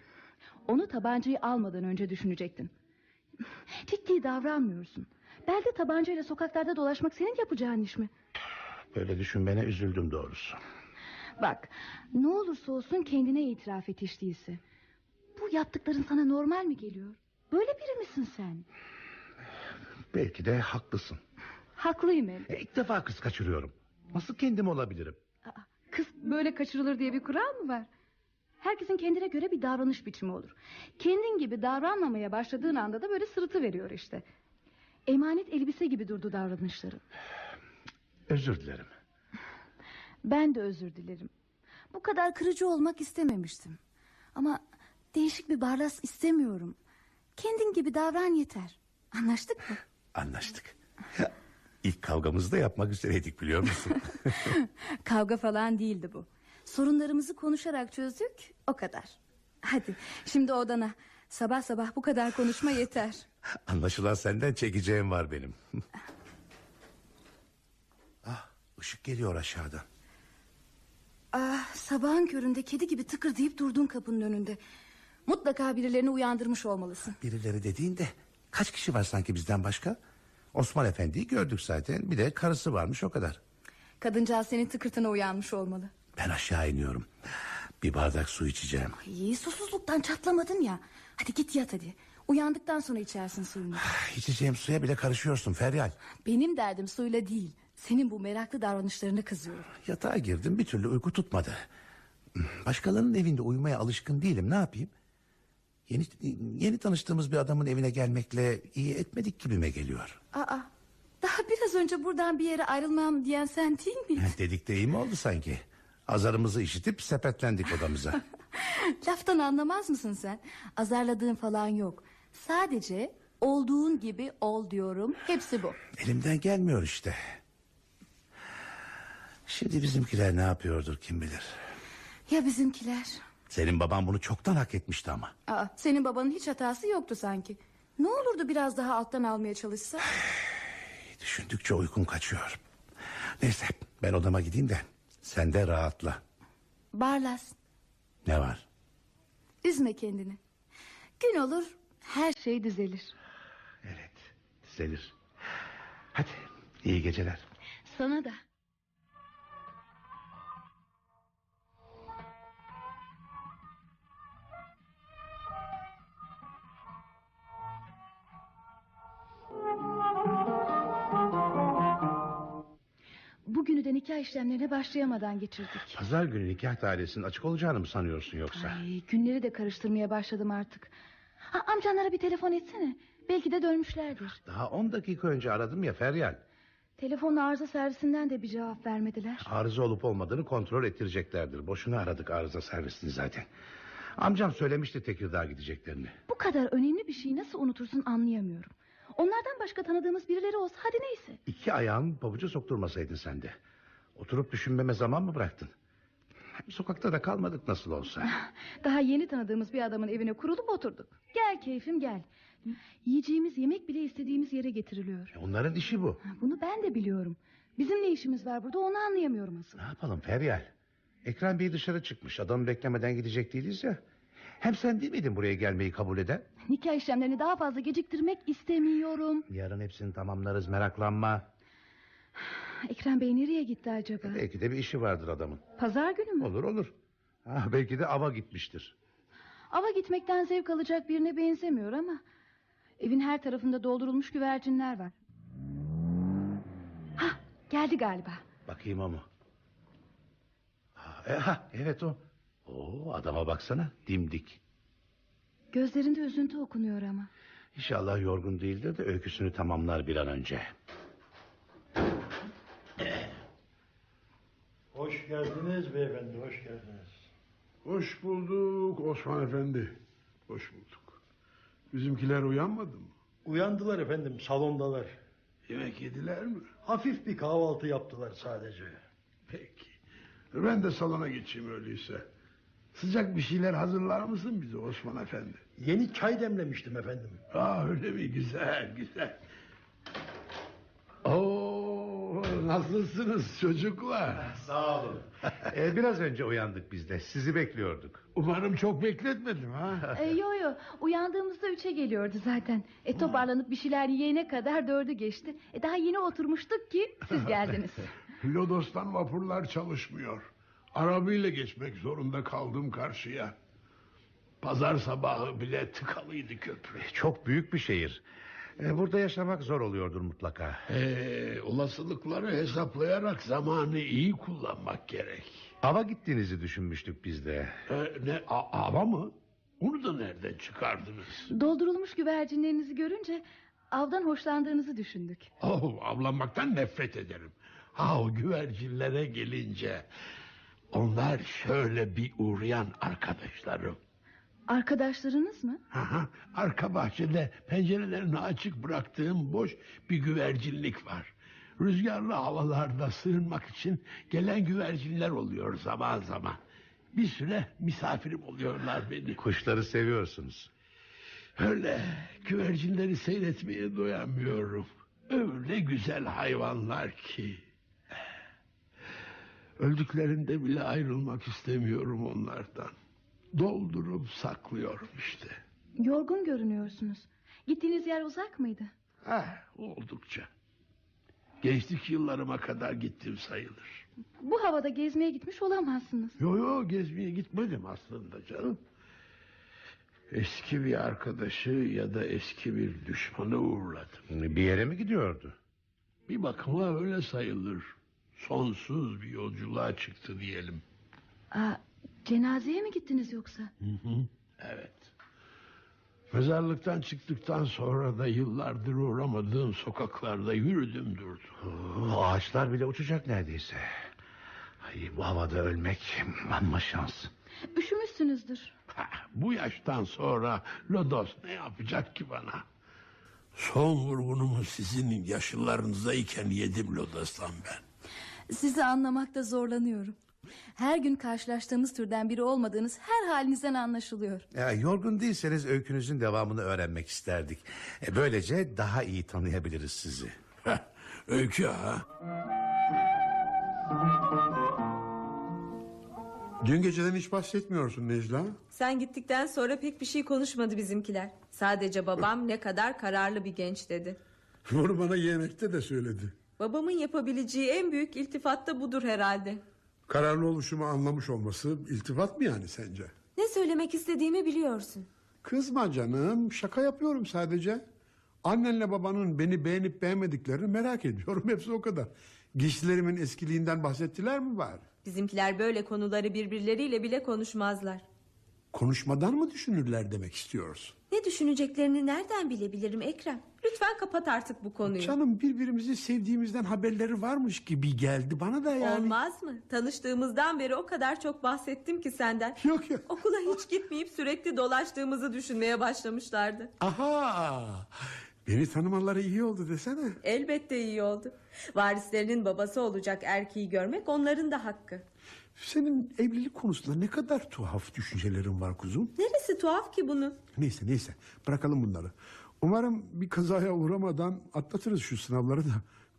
Onu tabancayı almadan önce düşünecektin. Ciddi davranmıyorsun. Belde tabancayla sokaklarda dolaşmak senin yapacağın iş mi? Böyle düşünmene üzüldüm doğrusu. Bak ne olursa olsun kendine itiraf et hiç değilse. Bu yaptıkların sana normal mi geliyor? Böyle biri misin sen? Belki de haklısın. Haklıyım hem. E, ilk defa kız kaçırıyorum. Nasıl kendim olabilirim? Aa, Kız böyle kaçırılır diye bir kural mı var? Herkesin kendine göre bir davranış biçimi olur. Kendin gibi davranmamaya başladığın anda da böyle sırıtı veriyor işte. Emanet elbise gibi durdu davranışların. Özür dilerim. Ben de özür dilerim. Bu kadar kırıcı olmak istememiştim. Ama değişik bir barlas istemiyorum. Kendin gibi davran yeter. Anlaştık mı? Anlaştık. İlk kavgamızı da yapmak üzereydik biliyor musun? Kavga falan değildi bu. Sorunlarımızı konuşarak çözdük o kadar. Hadi şimdi odana. Sabah sabah bu kadar konuşma yeter. Anlaşılan senden çekeceğim var benim. ah, ışık geliyor aşağıdan. Ah, sabahın köründe kedi gibi tıkır deyip durdun kapının önünde. Mutlaka birilerini uyandırmış olmalısın. Birileri dediğinde kaç kişi var sanki bizden başka? Osman Efendi'yi gördük zaten. Bir de karısı varmış o kadar. Kadıncağız senin tıkırtına uyanmış olmalı. Ben aşağı iniyorum. Bir bardak su içeceğim. İyi susuzluktan çatlamadın ya. Hadi git yat hadi. Uyandıktan sonra içersin suyunu. İçeceğim suya bile karışıyorsun Feryal. Benim derdim suyla değil. Senin bu meraklı davranışlarına kızıyorum. Yatağa girdim bir türlü uyku tutmadı. Başkalarının evinde uyumaya alışkın değilim ne yapayım? Yeni, yeni tanıştığımız bir adamın evine gelmekle iyi etmedik gibime geliyor. Aa, daha biraz önce buradan bir yere ayrılmam diyen sen değil miydin? Dedik de iyi mi oldu sanki? Azarımızı işitip sepetlendik odamıza. Laftan anlamaz mısın sen? Azarladığın falan yok. Sadece olduğun gibi ol diyorum. Hepsi bu. Elimden gelmiyor işte. Şimdi bizimkiler ne yapıyordur kim bilir. Ya bizimkiler? Senin baban bunu çoktan hak etmişti ama. Aa, senin babanın hiç hatası yoktu sanki. Ne olurdu biraz daha alttan almaya çalışsa? Düşündükçe uykum kaçıyor. Neyse ben odama gideyim de sen de rahatla. Barlas, Ne var? üzme kendini. Gün olur her şey düzelir. Evet düzelir. Hadi iyi geceler. Sana da. Bugünü de nikah işlemlerine başlayamadan geçirdik. Pazar günü nikah dairesinin açık olacağını mı sanıyorsun yoksa? Ay, günleri de karıştırmaya başladım artık. Ha, amcanlara bir telefon etsene. Belki de dönmüşlerdir. Daha on dakika önce aradım ya Feryal. Telefon arıza servisinden de bir cevap vermediler. Arıza olup olmadığını kontrol ettireceklerdir. Boşuna aradık arıza servisini zaten. Amcam söylemişti Tekirdağ gideceklerini. Bu kadar önemli bir şeyi nasıl unutursun anlayamıyorum. Onlardan başka tanıdığımız birileri olsa hadi neyse. İki ayağın pabuca sokturmasaydın sen de. Oturup düşünmeme zaman mı bıraktın? Sokakta da kalmadık nasıl olsa. Daha yeni tanıdığımız bir adamın evine kurulup oturduk. Gel keyfim gel. Yiyeceğimiz yemek bile istediğimiz yere getiriliyor. Onların işi bu. Bunu ben de biliyorum. Bizim ne işimiz var burada onu anlayamıyorum asıl. Ne yapalım Feryal? Ekrem Bey dışarı çıkmış. Adamı beklemeden gidecek değiliz ya. Hem sen değil miydin buraya gelmeyi kabul eden? Nikah işlemlerini daha fazla geciktirmek istemiyorum. Yarın hepsini tamamlarız meraklanma. Ekrem Bey nereye gitti acaba? Belki de bir işi vardır adamın. Pazar günü mü? Olur olur. Ah, belki de ava gitmiştir. Ava gitmekten zevk alacak birine benzemiyor ama... ...evin her tarafında doldurulmuş güvercinler var. Hah geldi galiba. Bakayım ama. Ha, e, ha, evet o. Oo, adama baksana dimdik. Gözlerinde üzüntü okunuyor ama. İnşallah yorgun değildir de öyküsünü tamamlar bir an önce. Hoş geldiniz beyefendi, hoş geldiniz. Hoş bulduk Osman Efendi. Hoş bulduk. Bizimkiler uyanmadı mı? Uyandılar efendim, salondalar. Yemek yediler mi? Hafif bir kahvaltı yaptılar sadece. Peki. Ben de salona geçeyim öyleyse. Sıcak bir şeyler hazırlar mısın bize Osman Efendi? Yeni çay demlemiştim efendim. Aa öyle mi? Güzel güzel. Oo, nasılsınız çocuklar? Sağ olun. Ee, biraz önce uyandık biz de. Sizi bekliyorduk. Umarım çok bekletmedim ha. E, yo yo uyandığımızda üçe geliyordu zaten. E, toparlanıp bir şeyler yiyene kadar dördü geçti. E, daha yeni oturmuştuk ki siz geldiniz. Lodos'tan vapurlar çalışmıyor. Arabayla geçmek zorunda kaldım karşıya. Pazar sabahı bile tıkalıydı köprü. Çok büyük bir şehir. Ee, burada yaşamak zor oluyordur mutlaka. Ee, olasılıkları hesaplayarak zamanı iyi kullanmak gerek. Ava gittiğinizi düşünmüştük biz de. Ee, ne a- ava mı? Onu da nereden çıkardınız? Doldurulmuş güvercinlerinizi görünce avdan hoşlandığınızı düşündük. Oh, avlanmaktan nefret ederim. Ha o güvercinlere gelince... Onlar şöyle bir uğrayan arkadaşlarım. Arkadaşlarınız mı? Aha, arka bahçede pencerelerini açık bıraktığım boş bir güvercinlik var. Rüzgarlı havalarda sığınmak için gelen güvercinler oluyor zaman zaman. Bir süre misafirim oluyorlar beni. Kuşları seviyorsunuz. Öyle güvercinleri seyretmeye doyamıyorum. Öyle güzel hayvanlar ki. Öldüklerinde bile ayrılmak istemiyorum onlardan. Doldurup saklıyorum işte. Yorgun görünüyorsunuz. Gittiğiniz yer uzak mıydı? Eh, oldukça. Gençlik yıllarıma kadar gittim sayılır. Bu havada gezmeye gitmiş olamazsınız. Yo yo gezmeye gitmedim aslında canım. Eski bir arkadaşı ya da eski bir düşmanı uğurladım. Bir yere mi gidiyordu? Bir bakıma öyle sayılır. Sonsuz bir yolculuğa çıktı diyelim. Aa, cenazeye mi gittiniz yoksa? Evet. Mezarlıktan çıktıktan sonra da yıllardır uğramadığım sokaklarda yürüdüm durdum. O ağaçlar bile uçacak neredeyse. Ay, bu havada ölmek amma şans. Üşümüşsünüzdür. Ha, bu yaştan sonra Lodos ne yapacak ki bana? Son vurgunumu sizin yaşlılarınızdayken yedim Lodos'tan ben. Sizi anlamakta zorlanıyorum. Her gün karşılaştığımız türden biri olmadığınız her halinizden anlaşılıyor. Ya, yorgun değilseniz öykünüzün devamını öğrenmek isterdik. E, böylece daha iyi tanıyabiliriz sizi. Öykü ha. Dün geceden hiç bahsetmiyorsun Necla. Sen gittikten sonra pek bir şey konuşmadı bizimkiler. Sadece babam ne kadar kararlı bir genç dedi. Bunu bana yemekte de söyledi. Babamın yapabileceği en büyük iltifat da budur herhalde. Kararlı oluşumu anlamış olması iltifat mı yani sence? Ne söylemek istediğimi biliyorsun. Kızma canım şaka yapıyorum sadece. Annenle babanın beni beğenip beğenmediklerini merak ediyorum hepsi o kadar. Giysilerimin eskiliğinden bahsettiler mi bari? Bizimkiler böyle konuları birbirleriyle bile konuşmazlar. Konuşmadan mı düşünürler demek istiyorsun? Ne düşüneceklerini nereden bilebilirim Ekrem? Lütfen kapat artık bu konuyu. Canım birbirimizi sevdiğimizden haberleri varmış gibi geldi bana da yani. Olmaz mı? Tanıştığımızdan beri o kadar çok bahsettim ki senden. Yok ya. Okula hiç gitmeyip sürekli dolaştığımızı düşünmeye başlamışlardı. Aha. Beni tanımaları iyi oldu desene. Elbette iyi oldu. Varislerinin babası olacak erkeği görmek onların da hakkı. Senin evlilik konusunda ne kadar tuhaf düşüncelerin var kuzum. Neresi tuhaf ki bunun? Neyse neyse bırakalım bunları. Umarım bir kazaya uğramadan atlatırız şu sınavları da.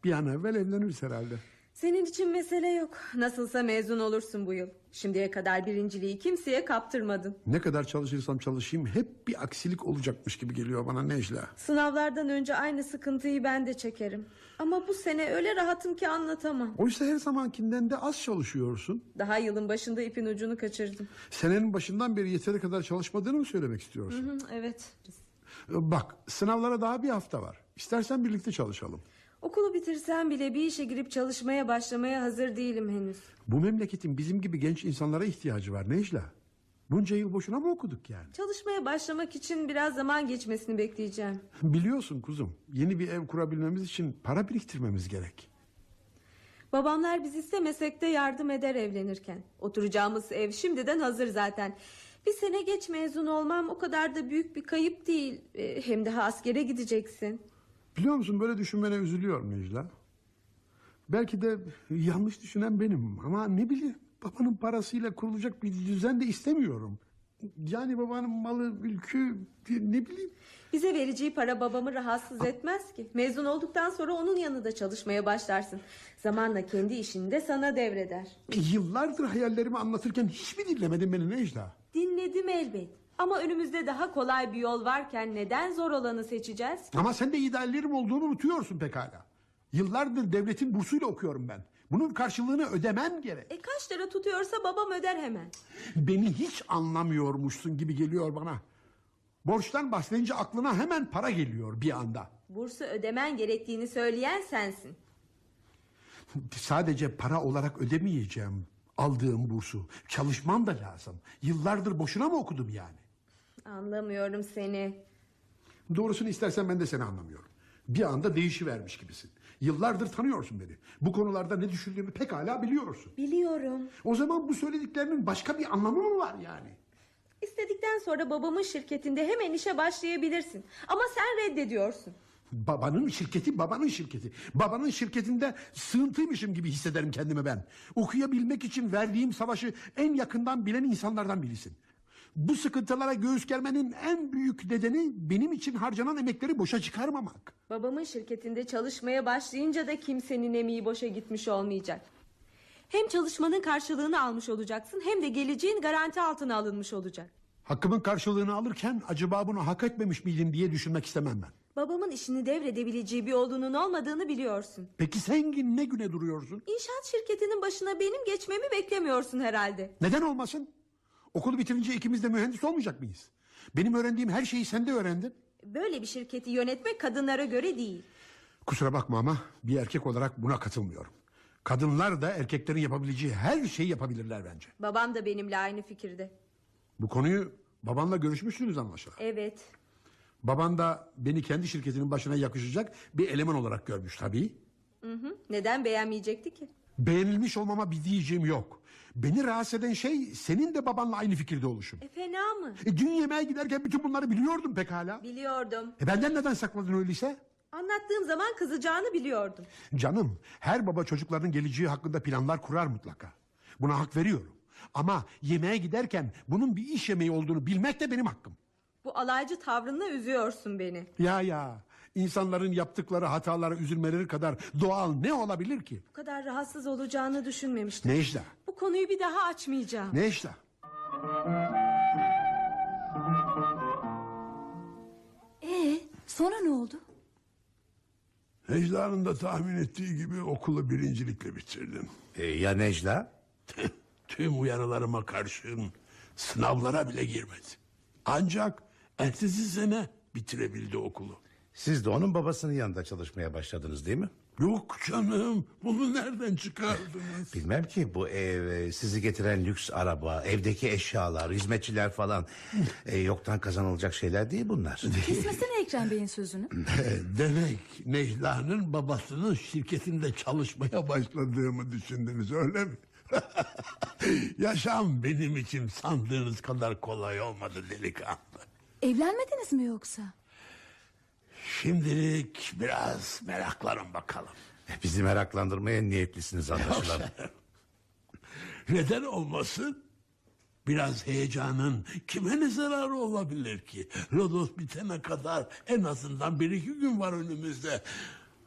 Bir an evvel evleniriz herhalde. Senin için mesele yok. Nasılsa mezun olursun bu yıl. Şimdiye kadar birinciliği kimseye kaptırmadın. Ne kadar çalışırsam çalışayım hep bir aksilik olacakmış gibi geliyor bana Necla. Sınavlardan önce aynı sıkıntıyı ben de çekerim. Ama bu sene öyle rahatım ki anlatamam. Oysa her zamankinden de az çalışıyorsun. Daha yılın başında ipin ucunu kaçırdım. Senenin başından beri yeteri kadar çalışmadığını mı söylemek Hı istiyorsun? hı, evet. Bak sınavlara daha bir hafta var. İstersen birlikte çalışalım. Okulu bitirsem bile bir işe girip çalışmaya başlamaya hazır değilim henüz. Bu memleketin bizim gibi genç insanlara ihtiyacı var Necla. Bunca yıl boşuna mı okuduk yani? Çalışmaya başlamak için biraz zaman geçmesini bekleyeceğim. Biliyorsun kuzum yeni bir ev kurabilmemiz için para biriktirmemiz gerek. Babamlar biz istemesek de yardım eder evlenirken. Oturacağımız ev şimdiden hazır zaten. Bir sene geç mezun olmam o kadar da büyük bir kayıp değil. Ee, Hem daha askere gideceksin. Biliyor musun böyle düşünmene üzülüyorum Necla. Belki de yanlış düşünen benim ama ne bileyim babanın parasıyla kurulacak bir düzen de istemiyorum. Yani babanın malı, mülkü ne bileyim. Bize vereceği para babamı rahatsız etmez ki. Mezun olduktan sonra onun yanında çalışmaya başlarsın. Zamanla kendi işini de sana devreder. Yıllardır hayallerimi anlatırken hiç mi dinlemedin beni Necla? Dinledim elbet. Ama önümüzde daha kolay bir yol varken neden zor olanı seçeceğiz? Ama sen de ideallerim olduğunu unutuyorsun pekala. Yıllardır devletin bursuyla okuyorum ben. Bunun karşılığını ödemem gerek. E kaç lira tutuyorsa babam öder hemen. Beni hiç anlamıyormuşsun gibi geliyor bana. Borçtan bahsedince aklına hemen para geliyor bir anda. Bursu ödemen gerektiğini söyleyen sensin. Sadece para olarak ödemeyeceğim aldığım bursu. Çalışmam da lazım. Yıllardır boşuna mı okudum yani? Anlamıyorum seni. Doğrusunu istersen ben de seni anlamıyorum. Bir anda değişivermiş gibisin. Yıllardır tanıyorsun beni. Bu konularda ne düşündüğümü pekala biliyorsun. Biliyorum. O zaman bu söylediklerinin başka bir anlamı mı var yani? İstedikten sonra babamın şirketinde hemen işe başlayabilirsin. Ama sen reddediyorsun. Babanın şirketi babanın şirketi. Babanın şirketinde sığıntıymışım gibi hissederim kendimi ben. Okuyabilmek için verdiğim savaşı en yakından bilen insanlardan birisin. Bu sıkıntılara göğüs germenin en büyük nedeni benim için harcanan emekleri boşa çıkarmamak. Babamın şirketinde çalışmaya başlayınca da kimsenin emeği boşa gitmiş olmayacak. Hem çalışmanın karşılığını almış olacaksın hem de geleceğin garanti altına alınmış olacak. Hakkımın karşılığını alırken acaba bunu hak etmemiş miydim diye düşünmek istemem ben. Babamın işini devredebileceği bir oğlunun olmadığını biliyorsun. Peki sen ne güne duruyorsun? İnşaat şirketinin başına benim geçmemi beklemiyorsun herhalde. Neden olmasın? Okulu bitirince ikimiz de mühendis olmayacak mıyız? Benim öğrendiğim her şeyi sen de öğrendin. Böyle bir şirketi yönetmek kadınlara göre değil. Kusura bakma ama bir erkek olarak buna katılmıyorum. Kadınlar da erkeklerin yapabileceği her şeyi yapabilirler bence. Babam da benimle aynı fikirde. Bu konuyu babanla görüşmüşsünüz anlaşılan. Evet. Baban da beni kendi şirketinin başına yakışacak bir eleman olarak görmüş tabii. Hı hı. Neden beğenmeyecekti ki? Beğenilmiş olmama bir diyeceğim yok. Beni rahatsız eden şey senin de babanla aynı fikirde oluşun. E fena mı? E, dün yemeğe giderken bütün bunları biliyordum pekala. Biliyordum. E, benden neden sakladın öyleyse? Anlattığım zaman kızacağını biliyordum. Canım her baba çocuklarının geleceği hakkında planlar kurar mutlaka. Buna hak veriyorum. Ama yemeğe giderken bunun bir iş yemeği olduğunu bilmek de benim hakkım. Bu alaycı tavrınla üzüyorsun beni. Ya ya insanların yaptıkları hatalara üzülmeleri kadar doğal ne olabilir ki? Bu kadar rahatsız olacağını düşünmemiştim. Necla, Bu konuyu bir daha açmayacağım. Necla. Ee, sonra ne oldu? Necla'nın da tahmin ettiği gibi okulu birincilikle bitirdim. E, ya Necla? Tüm uyarılarıma karşın sınavlara bile girmedi. Ancak ertesi sene bitirebildi okulu. Siz de onun babasının yanında çalışmaya başladınız değil mi? Yok canım bunu nereden çıkardınız? Bilmem ki bu ev e, sizi getiren lüks araba, evdeki eşyalar, hizmetçiler falan e, yoktan kazanılacak şeyler değil bunlar. Kesmesene Ekrem Bey'in sözünü. Demek Necla'nın babasının şirketinde çalışmaya başladığımı düşündünüz öyle mi? Yaşam benim için sandığınız kadar kolay olmadı delikanlı. Evlenmediniz mi yoksa? Şimdilik biraz meraklarım bakalım. Bizi meraklandırmaya niyetlisiniz anlaşılan. Neden olmasın? Biraz heyecanın kime ne zararı olabilir ki? Lodos bitene kadar en azından bir iki gün var önümüzde.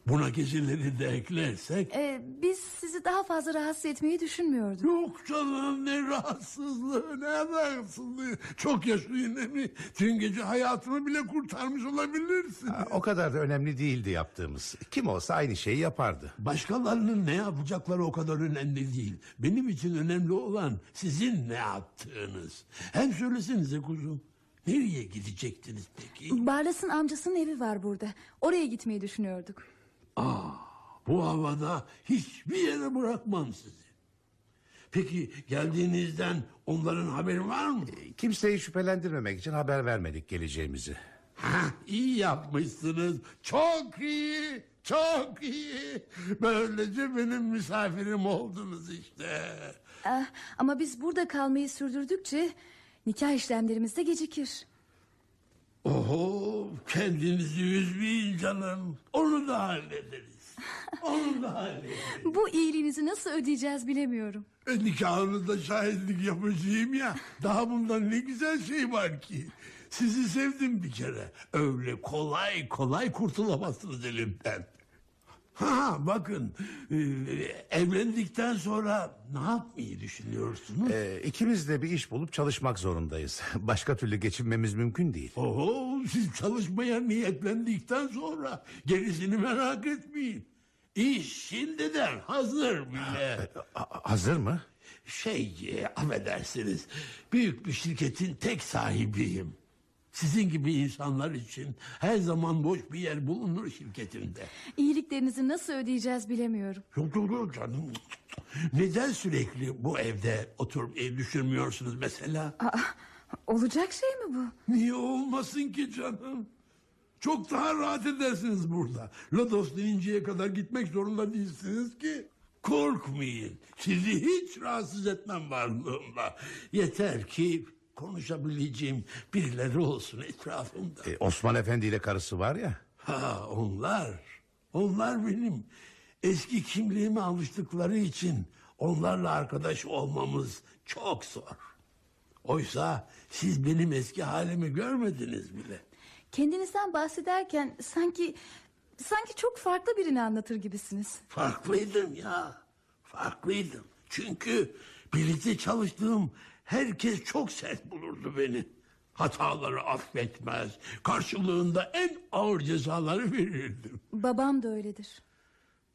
Buna geceleri de eklersek... Ee, biz sizi daha fazla rahatsız etmeyi düşünmüyorduk. Yok canım ne rahatsızlığı ne rahatsızlığı. Çok yaşlıyım değil mi? Dün gece hayatımı bile kurtarmış olabilirsin. Ha, o kadar da önemli değildi yaptığımız. Kim olsa aynı şeyi yapardı. Başkalarının ne yapacakları o kadar önemli değil. Benim için önemli olan sizin ne yaptığınız. Hem söylesenize kuzum. Nereye gidecektiniz peki? Barlas'ın amcasının evi var burada. Oraya gitmeyi düşünüyorduk. Bu havada hiçbir yere bırakmam sizi. Peki geldiğinizden onların haberi var mı? Kimseyi şüphelendirmemek için haber vermedik geleceğimizi. Ha, iyi yapmışsınız. Çok iyi. Çok iyi. Böylece benim misafirim oldunuz işte. Ah, ama biz burada kalmayı sürdürdükçe nikah işlemlerimiz de gecikir. Oho kendinizi üzmeyin canım. Onu da hallederiz. Onu da hallederiz. Bu iyiliğinizi nasıl ödeyeceğiz bilemiyorum. E, nikahınızda şahitlik yapacağım ya. Daha bundan ne güzel şey var ki. Sizi sevdim bir kere. Öyle kolay kolay kurtulamazsınız elimden. Ha bakın e, evlendikten sonra ne yapmayı düşünüyorsunuz? Ee, ikimiz de bir iş bulup çalışmak zorundayız. Başka türlü geçinmemiz mümkün değil. Oho siz çalışmaya niyetlendikten sonra gerisini merak etmeyin. İş şimdiden hazır bile. Ha- hazır mı? Şey e, affedersiniz büyük bir şirketin tek sahibiyim. Sizin gibi insanlar için her zaman boş bir yer bulunur şirketimde. İyiliklerinizi nasıl ödeyeceğiz bilemiyorum. Yok yok yok canım. Neden sürekli bu evde oturup ev düşürmüyorsunuz mesela? Olacak şey mi bu? Niye olmasın ki canım? Çok daha rahat edersiniz burada. Lodos deninceye kadar gitmek zorunda değilsiniz ki. Korkmayın. Sizi hiç rahatsız etmem varlığımla. Yeter ki konuşabileceğim birileri olsun etrafımda. Ee, Osman Efendi ile karısı var ya. Ha onlar. Onlar benim. Eski kimliğime alıştıkları için onlarla arkadaş olmamız çok zor. Oysa siz benim eski halimi görmediniz bile. Kendinizden bahsederken sanki sanki çok farklı birini anlatır gibisiniz. Farklıydım ya. Farklıydım. Çünkü birlikte çalıştığım herkes çok sert bulurdu beni. Hataları affetmez. Karşılığında en ağır cezaları verirdim. Babam da öyledir.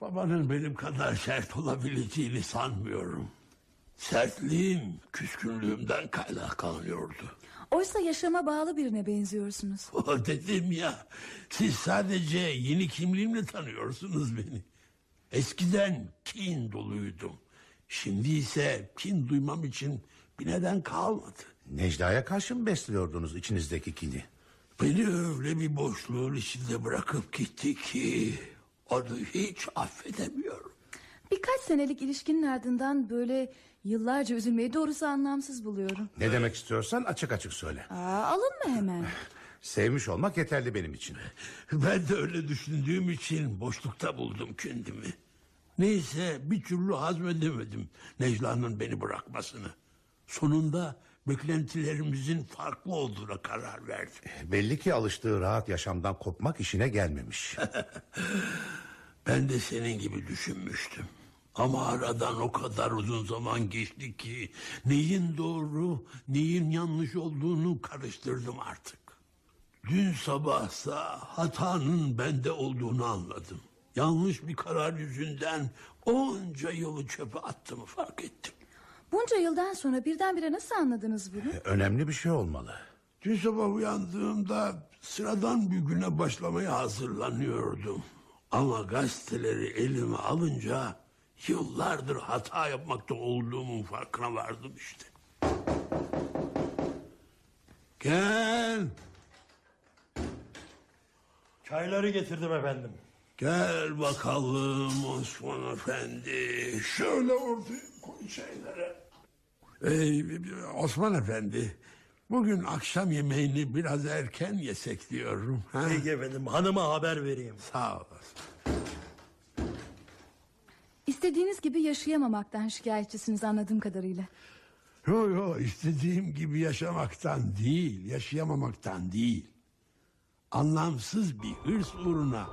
Babanın benim kadar sert olabileceğini sanmıyorum. Sertliğim küskünlüğümden kaynaklanıyordu. Oysa yaşama bağlı birine benziyorsunuz. O dedim ya, siz sadece yeni kimliğimle tanıyorsunuz beni. Eskiden kin doluydum. Şimdi ise kin duymam için bir neden kalmadı. Necla'ya karşı mı besliyordunuz içinizdeki kini? Beni öyle bir boşluğun içinde bırakıp gitti ki... ...onu hiç affedemiyorum. Birkaç senelik ilişkinin ardından böyle yıllarca üzülmeyi doğrusu anlamsız buluyorum. Ne demek istiyorsan açık açık söyle. Aa, alınma hemen. Sevmiş olmak yeterli benim için. Ben de öyle düşündüğüm için boşlukta buldum kendimi. Neyse bir türlü hazmedemedim Necla'nın beni bırakmasını. Sonunda beklentilerimizin farklı olduğuna karar verdim. Belli ki alıştığı rahat yaşamdan kopmak işine gelmemiş. Ben de senin gibi düşünmüştüm. Ama aradan o kadar uzun zaman geçti ki neyin doğru, neyin yanlış olduğunu karıştırdım artık. Dün sabahsa hatanın bende olduğunu anladım. Yanlış bir karar yüzünden onca yılı çöpe attığımı fark ettim. Bunca yıldan sonra birdenbire nasıl anladınız bunu? Önemli bir şey olmalı. Dün sabah uyandığımda sıradan bir güne başlamaya hazırlanıyordum. Ama gazeteleri elime alınca yıllardır hata yapmakta olduğumun farkına vardım işte. Gel, Çayları getirdim efendim. gel bakalım Osman Efendi. Şöyle ortaya koy şeyleri. Ee, Osman Efendi, bugün akşam yemeğini biraz erken yesek diyorum. Ha? Peki efendim hanıma haber vereyim. Sağ olasın. İstediğiniz gibi yaşayamamaktan şikayetçisiniz anladığım kadarıyla. Yo yo istediğim gibi yaşamaktan değil, yaşayamamaktan değil. Anlamsız bir hırs uğruna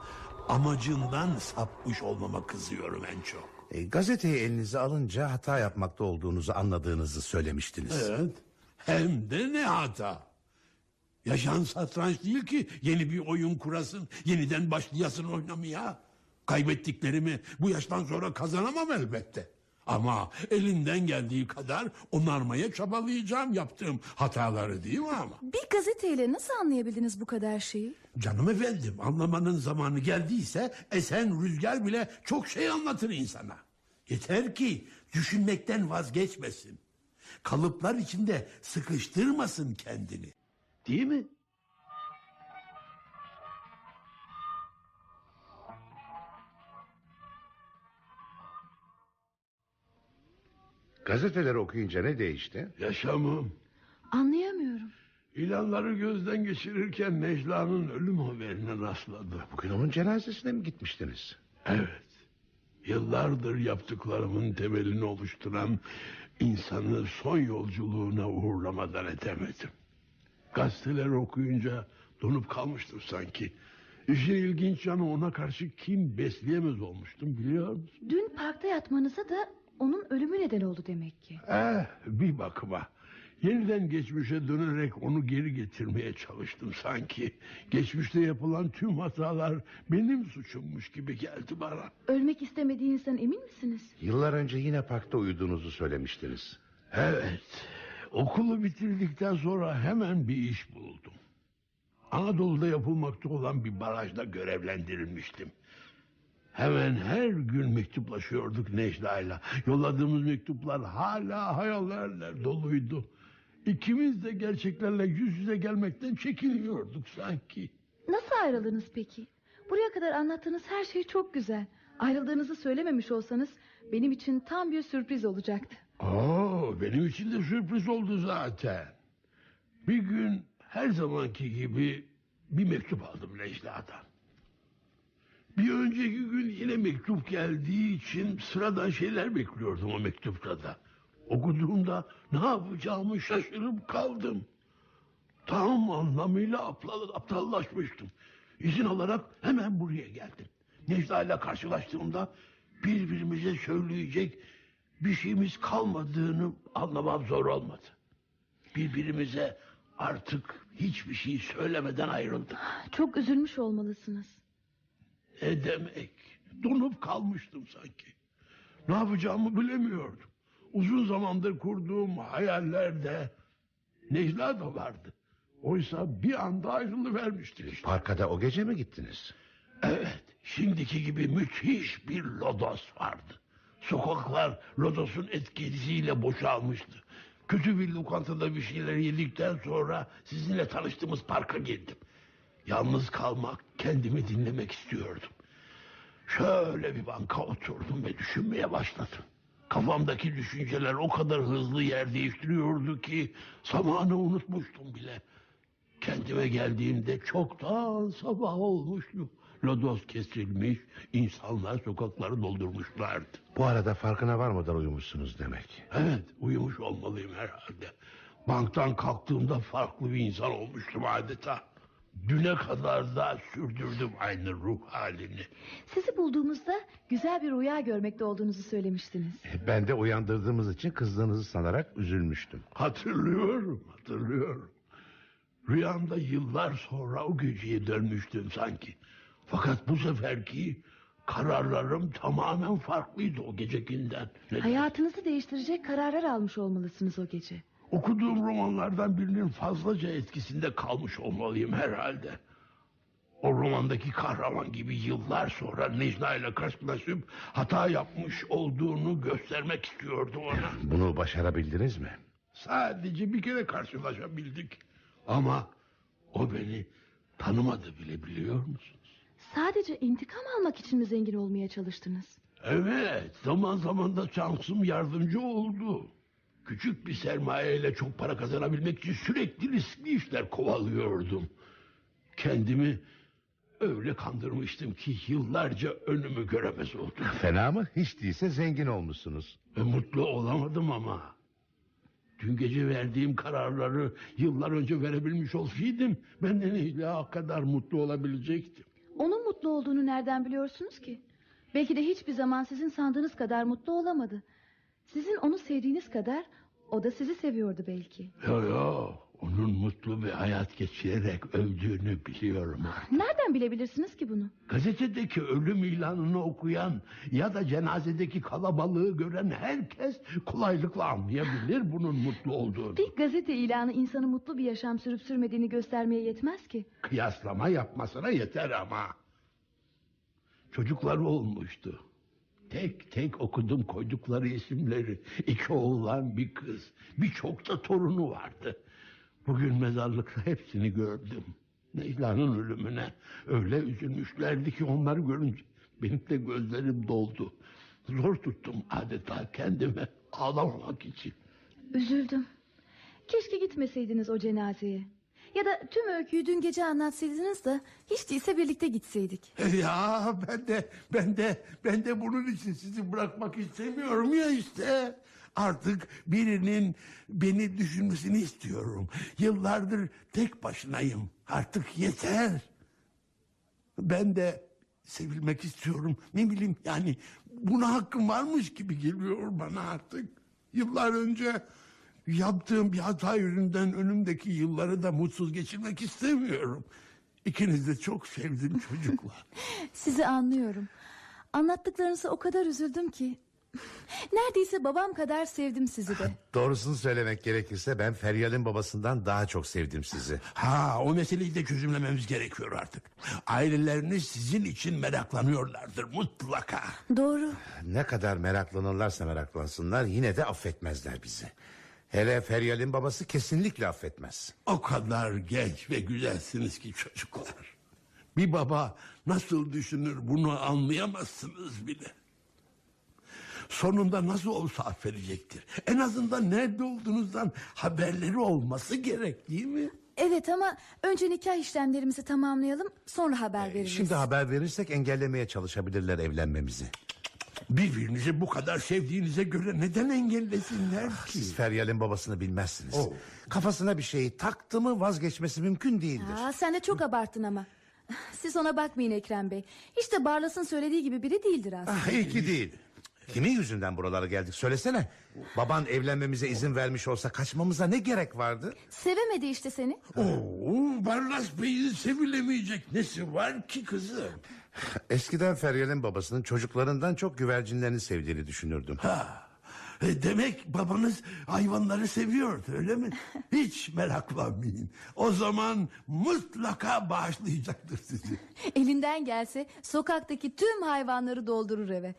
amacından sapmış olmama kızıyorum en çok. E, gazeteyi elinize alınca hata yapmakta olduğunuzu anladığınızı söylemiştiniz. Evet. Hem de ne hata. Yaşan satranç değil ki yeni bir oyun kurasın, yeniden başlayasın oynamaya. Kaybettiklerimi bu yaştan sonra kazanamam elbette. Ama elimden geldiği kadar onarmaya çabalayacağım yaptığım hataları değil mi ama? Bir gazeteyle nasıl anlayabildiniz bu kadar şeyi? Canım efendim anlamanın zamanı geldiyse esen rüzgar bile çok şey anlatır insana. Yeter ki düşünmekten vazgeçmesin. Kalıplar içinde sıkıştırmasın kendini. Değil mi? Gazeteleri okuyunca ne değişti? Yaşamım. Anlayamıyorum. İlanları gözden geçirirken Necla'nın ölüm haberine rastladı. Bugün onun cenazesine mi gitmiştiniz? Evet. Yıllardır yaptıklarımın temelini oluşturan insanı son yolculuğuna uğurlamadan edemedim. Gazeteleri okuyunca donup kalmıştım sanki. İşin ilginç yanı ona karşı kim besleyemez olmuştum biliyor musun? Dün parkta yatmanıza da onun ölümü neden oldu demek ki. Eh bir bakıma. Yeniden geçmişe dönerek onu geri getirmeye çalıştım sanki. Geçmişte yapılan tüm hatalar benim suçummuş gibi geldi bana. Ölmek istemediğinizden emin misiniz? Yıllar önce yine parkta uyuduğunuzu söylemiştiniz. Evet. Okulu bitirdikten sonra hemen bir iş buldum. Anadolu'da yapılmakta olan bir barajda görevlendirilmiştim. Hemen her gün mektuplaşıyorduk Necla'yla. Yolladığımız mektuplar hala hayallerle doluydu. İkimiz de gerçeklerle yüz yüze gelmekten çekiniyorduk sanki. Nasıl ayrıldınız peki? Buraya kadar anlattığınız her şey çok güzel. Ayrıldığınızı söylememiş olsanız benim için tam bir sürpriz olacaktı. Oo, benim için de sürpriz oldu zaten. Bir gün her zamanki gibi bir mektup aldım Necla'dan. Bir önceki gün yine mektup geldiği için sıradan şeyler bekliyordum o mektupta da. Okuduğumda ne yapacağımı şaşırıp kaldım. Tam anlamıyla aptal, aptallaşmıştım. İzin alarak hemen buraya geldim. Necla ile karşılaştığımda birbirimize söyleyecek bir şeyimiz kalmadığını anlamam zor olmadı. Birbirimize Artık hiçbir şey söylemeden ayrıldık. Çok üzülmüş olmalısınız. Ne demek? Donup kalmıştım sanki. Ne yapacağımı bilemiyordum. Uzun zamandır kurduğum hayallerde Necla da vardı. Oysa bir anda ayrılıvermiştik işte. Parka da o gece mi gittiniz? Evet, şimdiki gibi müthiş bir lodos vardı. Sokaklar lodosun etkisiyle boşalmıştı. Kötü bir lokantada bir şeyler yedikten sonra sizinle tanıştığımız parka girdim. Yalnız kalmak, kendimi dinlemek istiyordum. Şöyle bir banka oturdum ve düşünmeye başladım. Kafamdaki düşünceler o kadar hızlı yer değiştiriyordu ki zamanı unutmuştum bile. Kendime geldiğimde çoktan sabah olmuştu. Lodos kesilmiş, insanlar sokakları doldurmuşlardı. Bu arada farkına varmadan uyumuşsunuz demek. Evet, uyumuş olmalıyım herhalde. Banktan kalktığımda farklı bir insan olmuştum adeta. Düne kadar da sürdürdüm aynı ruh halini. Sizi bulduğumuzda güzel bir rüya görmekte olduğunuzu söylemiştiniz. Ben de uyandırdığımız için kızdığınızı sanarak üzülmüştüm. Hatırlıyorum, hatırlıyorum. Rüyamda yıllar sonra o geceye dönmüştüm sanki. Fakat bu seferki kararlarım tamamen farklıydı o gecekinden. Neden? Hayatınızı değiştirecek kararlar almış olmalısınız o gece. Okuduğum romanlardan birinin fazlaca etkisinde kalmış olmalıyım herhalde. O romandaki kahraman gibi yıllar sonra Necla ile karşılaşıp hata yapmış olduğunu göstermek istiyordu ona. Bunu başarabildiniz mi? Sadece bir kere karşılaşabildik. Ama o beni tanımadı bile biliyor musunuz? Sadece intikam almak için mi zengin olmaya çalıştınız? Evet, zaman zaman da şansım yardımcı oldu. Küçük bir sermayeyle çok para kazanabilmek için sürekli riskli işler kovalıyordum. Kendimi öyle kandırmıştım ki yıllarca önümü göremez oldum. Fena mı? Hiç değilse zengin olmuşsunuz. Ve mutlu olamadım ama. Dün gece verdiğim kararları yıllar önce verebilmiş olsaydım... ...ben de Necla kadar mutlu olabilecektim. Onun mutlu olduğunu nereden biliyorsunuz ki? Belki de hiçbir zaman sizin sandığınız kadar mutlu olamadı. Sizin onu sevdiğiniz kadar o da sizi seviyordu belki. Yo yo, onun mutlu bir hayat geçirerek öldüğünü biliyorum. Nereden bilebilirsiniz ki bunu? Gazetedeki ölüm ilanını okuyan ya da cenazedeki kalabalığı gören herkes kolaylıkla anlayabilir bunun mutlu olduğunu. Bir gazete ilanı insanı mutlu bir yaşam sürüp sürmediğini göstermeye yetmez ki. Kıyaslama yapmasına yeter ama. Çocukları olmuştu. Tek tek okudum koydukları isimleri. İki oğlan bir kız. Birçok da torunu vardı. Bugün mezarlıkta hepsini gördüm. Necla'nın ölümüne öyle üzülmüşlerdi ki onları görünce benim de gözlerim doldu. Zor tuttum adeta kendime ağlamamak için. Üzüldüm. Keşke gitmeseydiniz o cenazeye. Ya da tüm öyküyü Dün gece anlatsaydınız da hiç değilse birlikte gitseydik. Ya ben de ben de ben de bunun için sizi bırakmak istemiyorum ya işte. Artık birinin beni düşünmesini istiyorum. Yıllardır tek başınayım. Artık yeter. Ben de sevilmek istiyorum. Ne bileyim yani buna hakkım varmış gibi geliyor bana artık. Yıllar önce yaptığım bir hata yüzünden önümdeki yılları da mutsuz geçirmek istemiyorum. İkiniz de çok sevdim çocuklar. Sizi anlıyorum. Anlattıklarınıza o kadar üzüldüm ki. Neredeyse babam kadar sevdim sizi de. Doğrusunu söylemek gerekirse ben Feryal'in babasından daha çok sevdim sizi. Ha o meseleyi de çözümlememiz gerekiyor artık. Aileleriniz sizin için meraklanıyorlardır mutlaka. Doğru. Ne kadar meraklanırlarsa meraklansınlar yine de affetmezler bizi. Hele Feryal'in babası kesinlikle affetmez. O kadar genç ve güzelsiniz ki çocuklar. Bir baba nasıl düşünür bunu anlayamazsınız bile. Sonunda nasıl olsa affedecektir. En azından nerede olduğunuzdan haberleri olması gerek değil mi? Evet ama önce nikah işlemlerimizi tamamlayalım sonra haber veririz. Şimdi haber verirsek engellemeye çalışabilirler evlenmemizi. Birbirinizi bu kadar sevdiğinize göre neden engellesinler ki? Siz Feryal'in babasını bilmezsiniz. Oh. Kafasına bir şeyi taktı mı vazgeçmesi mümkün değildir. Aa, sen de çok abarttın ama. Siz ona bakmayın Ekrem Bey. Hiç de Barlas'ın söylediği gibi biri değildir aslında. Ah, iyi ki değil. Kimin yüzünden buralara geldik söylesene. Baban evlenmemize izin vermiş olsa kaçmamıza ne gerek vardı? Sevemedi işte seni. Oo, Barlas Bey'in sevilemeyecek nesi var ki kızım? Eskiden Feryal'in babasının çocuklarından çok güvercinlerini sevdiğini düşünürdüm. Ha, e, demek babanız hayvanları seviyordu öyle mi? Hiç meraklanmayın. O zaman mutlaka bağışlayacaktır sizi. Elinden gelse sokaktaki tüm hayvanları doldurur eve.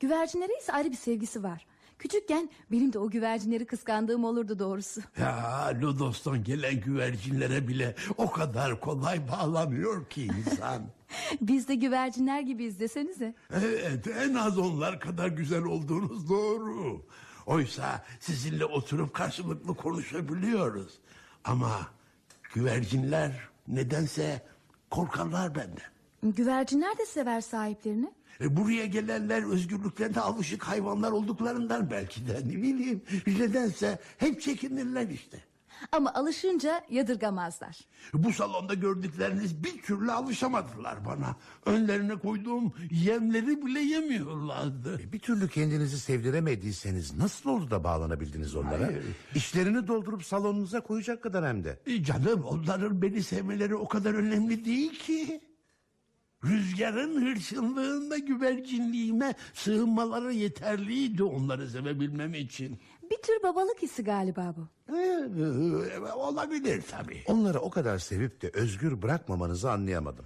Güvercinlere ise ayrı bir sevgisi var. Küçükken benim de o güvercinleri kıskandığım olurdu doğrusu. Ya Lodos'tan gelen güvercinlere bile o kadar kolay bağlanıyor ki insan. Biz de güvercinler gibiyiz desenize. Evet en az onlar kadar güzel olduğunuz doğru. Oysa sizinle oturup karşılıklı konuşabiliyoruz. Ama güvercinler nedense korkarlar benden. Güvercinler de sever sahiplerini. E, buraya gelenler özgürlüklerine alışık hayvanlar olduklarından belki de ne bileyim. Nedense hep çekinirler işte. Ama alışınca yadırgamazlar. Bu salonda gördükleriniz bir türlü alışamadılar bana. Önlerine koyduğum yemleri bile yemiyorlardı. E, Bir türlü kendinizi sevdiremediyseniz nasıl oldu da bağlanabildiniz onlara? Hayır. İşlerini doldurup salonunuza koyacak kadar hem de. E, canım onların beni sevmeleri o kadar önemli değil ki. Rüzgarın hırçınlığında güvercinliğime sığınmaları yeterliydi onları sevebilmem için. Bir tür babalık hissi galiba bu. Ee, olabilir tabii. Onları o kadar sevip de özgür bırakmamanızı anlayamadım.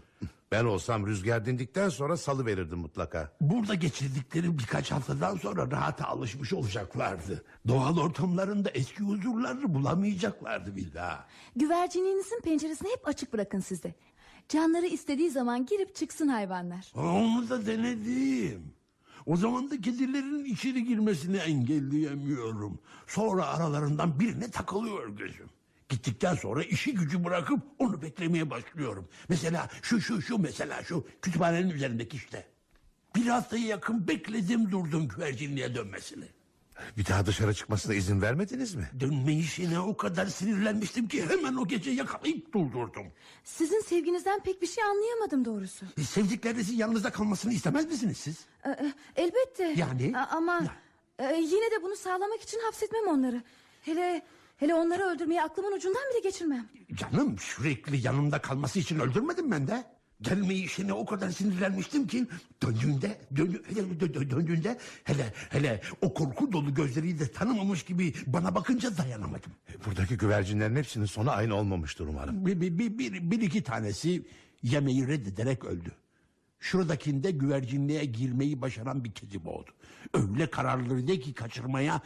Ben olsam rüzgar dindikten sonra salı verirdim mutlaka. Burada geçirdikleri birkaç haftadan sonra rahata alışmış olacaklardı. Doğal ortamlarında eski huzurlarını bulamayacaklardı bir daha. Güvercinliğinizin penceresini hep açık bırakın sizde. Canları istediği zaman girip çıksın hayvanlar. Onu da denedim. O zaman da kedilerin içeri girmesini engelleyemiyorum. Sonra aralarından birine takılıyor gözüm. Gittikten sonra işi gücü bırakıp onu beklemeye başlıyorum. Mesela şu şu şu mesela şu kütüphanenin üzerindeki işte. Bir haftaya yakın bekledim durdum güvercinliğe dönmesini. Bir daha dışarı çıkmasına izin vermediniz mi? Dönme işine o kadar sinirlenmiştim ki hemen o gece yakalayıp durdurdum. Sizin sevginizden pek bir şey anlayamadım doğrusu. E, Sevdiklerinizin yanınızda kalmasını istemez misiniz siz? Ee, e, elbette. Yani? A- ama e, yine de bunu sağlamak için hapsetmem onları. Hele hele onları öldürmeyi aklımın ucundan bile geçirmem. Canım sürekli yanımda kalması için öldürmedim ben de. Gelme işine o kadar sinirlenmiştim ki döndüğünde dön, hele dö- dö- döndüğünde hele hele o korku dolu gözleriyle de tanımamış gibi bana bakınca dayanamadım. Buradaki güvercinlerin hepsinin sonu aynı olmamıştır umarım. Bir, bir, bir, bir, bir iki tanesi yemeği reddederek öldü. Şuradakinde güvercinliğe girmeyi başaran bir kedi boğdu. Öyle kararlıydı ki kaçırmaya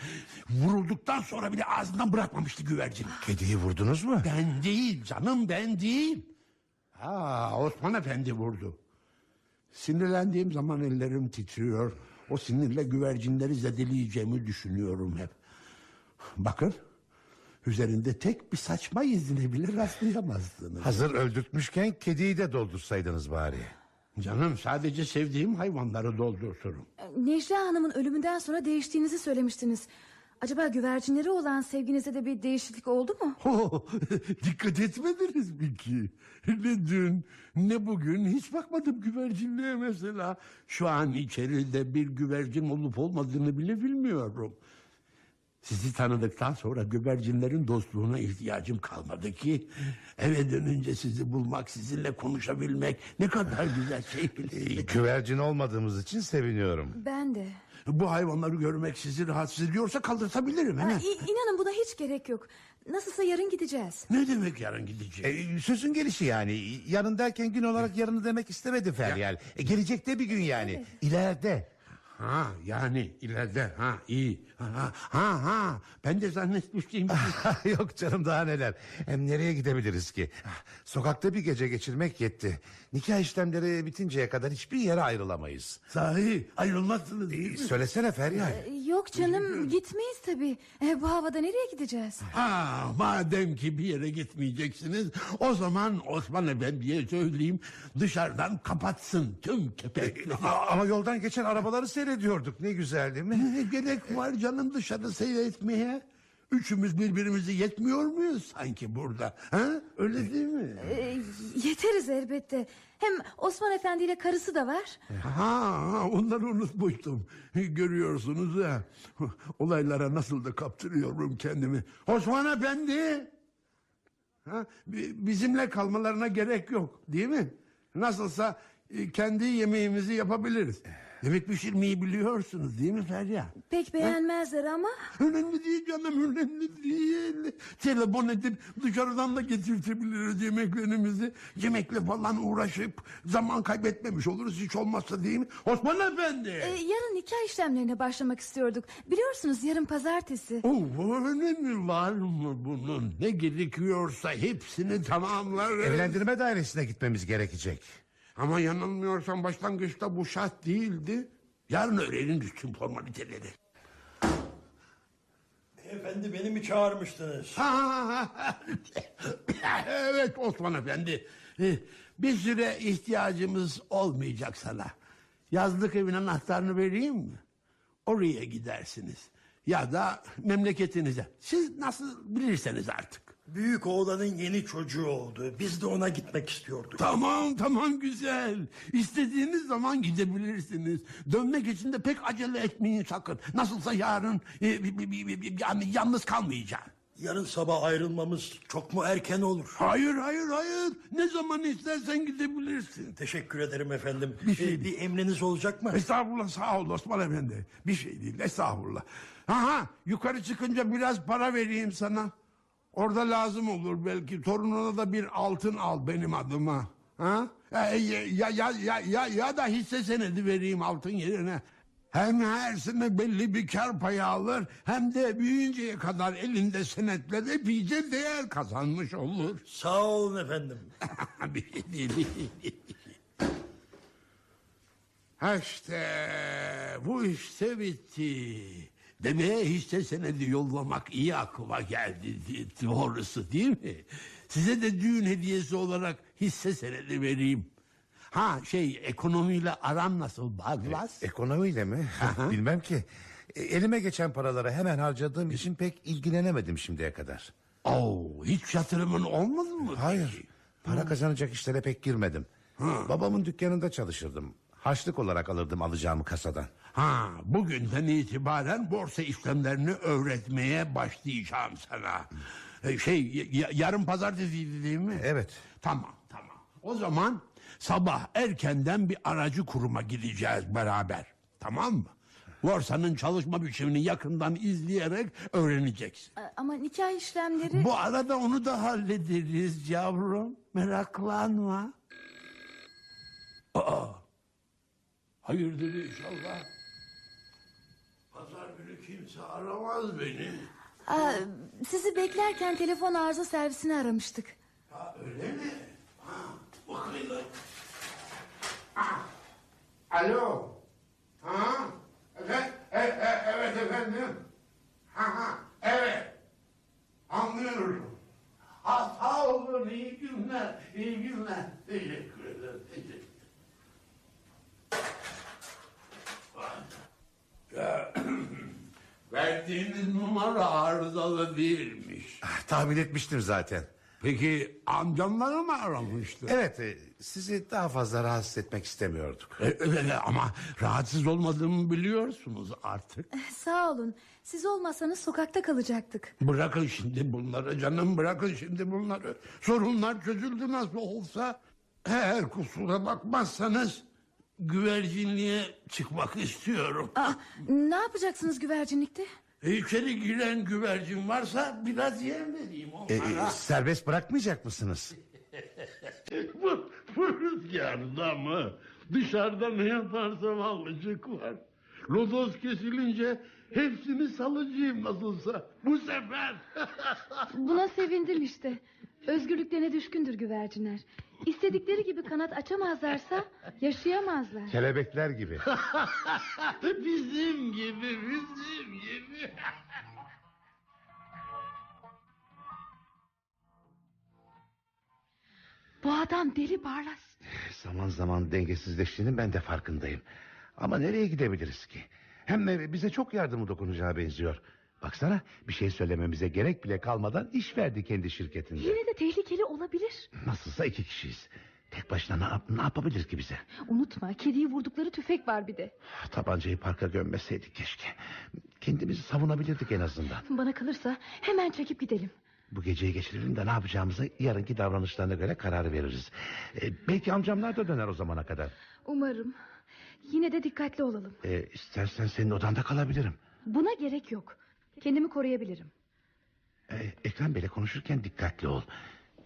vurulduktan sonra bile ağzından bırakmamıştı güvercin. Kediyi vurdunuz mu? Ben değil canım ben değil. Ha Osman Efendi vurdu. Sinirlendiğim zaman ellerim titriyor. O sinirle güvercinleri zedeleyeceğimi düşünüyorum hep. Bakın üzerinde tek bir saçma izine bile rastlayamazdınız. Hazır öldürtmüşken kediyi de doldursaydınız bari. Canım sadece sevdiğim hayvanları doldurturum. Necla Hanım'ın ölümünden sonra değiştiğinizi söylemiştiniz. Acaba güvercinleri olan sevginize de bir değişiklik oldu mu? Oh, dikkat etmediniz mi ki? Ne dün ne bugün hiç bakmadım güvercinliğe mesela. Şu an içeride bir güvercin olup olmadığını bile bilmiyorum. Sizi tanıdıktan sonra güvercinlerin dostluğuna ihtiyacım kalmadı ki... ...eve dönünce sizi bulmak, sizinle konuşabilmek ne kadar güzel şey. Güvercin olmadığımız için seviniyorum. Ben de. Bu hayvanları görmek sizi rahatsız ediyorsa kaldırtabilirim. Ha, inanın buna hiç gerek yok. Nasılsa yarın gideceğiz. Ne demek yarın gideceğim? E, sözün gelişi yani. Yarın derken gün olarak yarını demek istemedi Feryal. E, gelecekte bir gün yani. İleride. Ha yani ileride ha iyi ha ha ha ben de zannetmiştim Yok canım daha neler. Hem nereye gidebiliriz ki? Sokakta bir gece geçirmek yetti. Nikah işlemleri bitinceye kadar hiçbir yere ayrılamayız. sahi ayrılmazsınız değil mi? söylesene Feryal. E, Yok canım gitmeyiz tabii. E, bu havada nereye gideceğiz? Ha madem ki bir yere gitmeyeceksiniz o zaman Osman Efendi'ye söyleyeyim dışarıdan kapatsın tüm kepekleri. A- Ama yoldan geçen arabaları seyrediyorduk. Ne güzel değil mi? Ne gerek var canım dışarı seyretmeye? Üçümüz birbirimizi yetmiyor muyuz sanki burada? Ha? Öyle değil mi? Ee, yeteriz elbette. Hem Osman Efendi ile karısı da var. Ha, onları unutmuştum. Görüyorsunuz ya. Olaylara nasıl da kaptırıyorum kendimi. Osman Efendi. Ha, bi- bizimle kalmalarına gerek yok değil mi? Nasılsa e, kendi yemeğimizi yapabiliriz. Yemek pişirmeyi biliyorsunuz değil mi Ferya? Pek beğenmezler ama Önemli değil canım önemli değil. Telefon edip dışarıdan da getirtebiliriz yemeklerimizi. Yemekle falan uğraşıp zaman kaybetmemiş oluruz hiç olmazsa değil mi? Osman Efendi. e, yarın nikah işlemlerine başlamak istiyorduk. Biliyorsunuz yarın pazartesi. Oh, önemi var mı bunun? Ne gerekiyorsa hepsini tamamlarız. Evlendirme dairesine gitmemiz gerekecek. Ama yanılmıyorsam başlangıçta bu şart değildi. Yarın öğreniriz tüm formaliteleri. Efendi beni mi çağırmıştınız? evet Osman Efendi. Bir süre ihtiyacımız olmayacak sana. Yazlık evin anahtarını vereyim mi? Oraya gidersiniz. Ya da memleketinize. Siz nasıl bilirseniz artık. Büyük oğlanın yeni çocuğu oldu. Biz de ona gitmek istiyorduk. Tamam tamam güzel. İstediğiniz zaman gidebilirsiniz. Dönmek için de pek acele etmeyin sakın. Nasılsa yarın e, bi- bi- bi- bi- yani yalnız kalmayacağım. Yarın sabah ayrılmamız çok mu erken olur? Hayır hayır hayır. Ne zaman istersen gidebilirsin. Teşekkür ederim efendim. Bir şey Ee, bir emriniz olacak mı? Estağfurullah sağ ol Osman Efendi. Bir şey değil estağfurullah. Aha yukarı çıkınca biraz para vereyim sana. Orada lazım olur belki. Torununa da bir altın al benim adıma. Ha? Ya, ya, ya, ya, ya, ya da hisse senedi vereyim altın yerine. Hem her sene belli bir kar payı alır hem de büyüyünceye kadar elinde senetler epeyce değer kazanmış olur. Sağ olun efendim. bir şey değil. Ha işte bu işte bitti. Demeye hisse senedi yollamak iyi aklıma geldi doğrusu değil mi? Size de düğün hediyesi olarak hisse senedi vereyim. Ha şey ekonomiyle aran nasıl Baglas? Ekonomiyle mi? Bilmem ki. E, Elime geçen paraları hemen harcadığım için pek ilgilenemedim şimdiye kadar. Oo, hiç yatırımın olmadı mı? Hayır. peki? Para kazanacak işlere pek girmedim. Babamın dükkanında çalışırdım. Harçlık olarak alırdım alacağımı kasadan. Ha, bugünden itibaren borsa işlemlerini öğretmeye başlayacağım sana. Ee, Şey, y- yarın pazartesiydi değil mi? Evet. Tamam, tamam. O zaman sabah erkenden bir aracı kuruma gideceğiz beraber. Tamam mı? Borsanın çalışma biçimini yakından izleyerek öğreneceksin. Ee, Ama nikah işlemleri... Bu arada onu da hallederiz yavrum. Meraklanma. Aa, hayırdır inşallah. Pazar günü kimse aramaz beni. Aa, sizi beklerken telefon arıza servisini aramıştık. Ha, öyle mi? Ha, bakayım. Ah, Alo. Ha? Evet, e, e, evet efendim. Ha, ha, evet. Anlıyorum. Ha, sağ olun, iyi günler, iyi günler. Teşekkür ederim, teşekkür Ya, Verdiğiniz numara arızalı değilmiş. Ah, Tahmin etmiştim zaten. Peki amcamları mı aramıştı? Evet e, sizi daha fazla rahatsız etmek istemiyorduk. E, e, ama rahatsız olmadığımı biliyorsunuz artık. Sağ olun. Siz olmasanız sokakta kalacaktık. Bırakın şimdi bunları canım bırakın şimdi bunları. Sorunlar çözüldü nasıl olsa. Eğer kusura bakmazsanız güvercinliğe çıkmak istiyorum. Aa, ne yapacaksınız güvercinlikte? E, içeri giren güvercin varsa biraz yem vereyim E, e, onlara. serbest bırakmayacak mısınız? bu, bu rüzgarda mı? Dışarıda ne yaparsam allıcık var. Lodos kesilince hepsini salıcıyım nasılsa. Bu sefer. Buna sevindim işte. Özgürlüklerine düşkündür güvercinler. İstedikleri gibi kanat açamazlarsa yaşayamazlar. Kelebekler gibi. bizim gibi, bizim gibi. Bu adam deli Barlas. Zaman zaman dengesizleştiğinin ben de farkındayım. Ama nereye gidebiliriz ki? Hem de bize çok yardımı dokunacağı benziyor. Baksana bir şey söylememize gerek bile kalmadan iş verdi kendi şirketinde. Yine de tehlikeli olabilir. Nasılsa iki kişiyiz. Tek başına ne, yap- ne yapabilir ki bize? Unutma kediyi vurdukları tüfek var bir de. Tabancayı parka gömmeseydik keşke. Kendimizi savunabilirdik en azından. Bana kalırsa hemen çekip gidelim. Bu geceyi geçirelim de ne yapacağımızı yarınki davranışlarına göre karar veririz. Ee, belki amcamlar da döner o zamana kadar. Umarım. Yine de dikkatli olalım. Ee, istersen senin odanda kalabilirim. Buna gerek yok. Kendimi koruyabilirim. Ee, Ekrem Bey'le konuşurken dikkatli ol.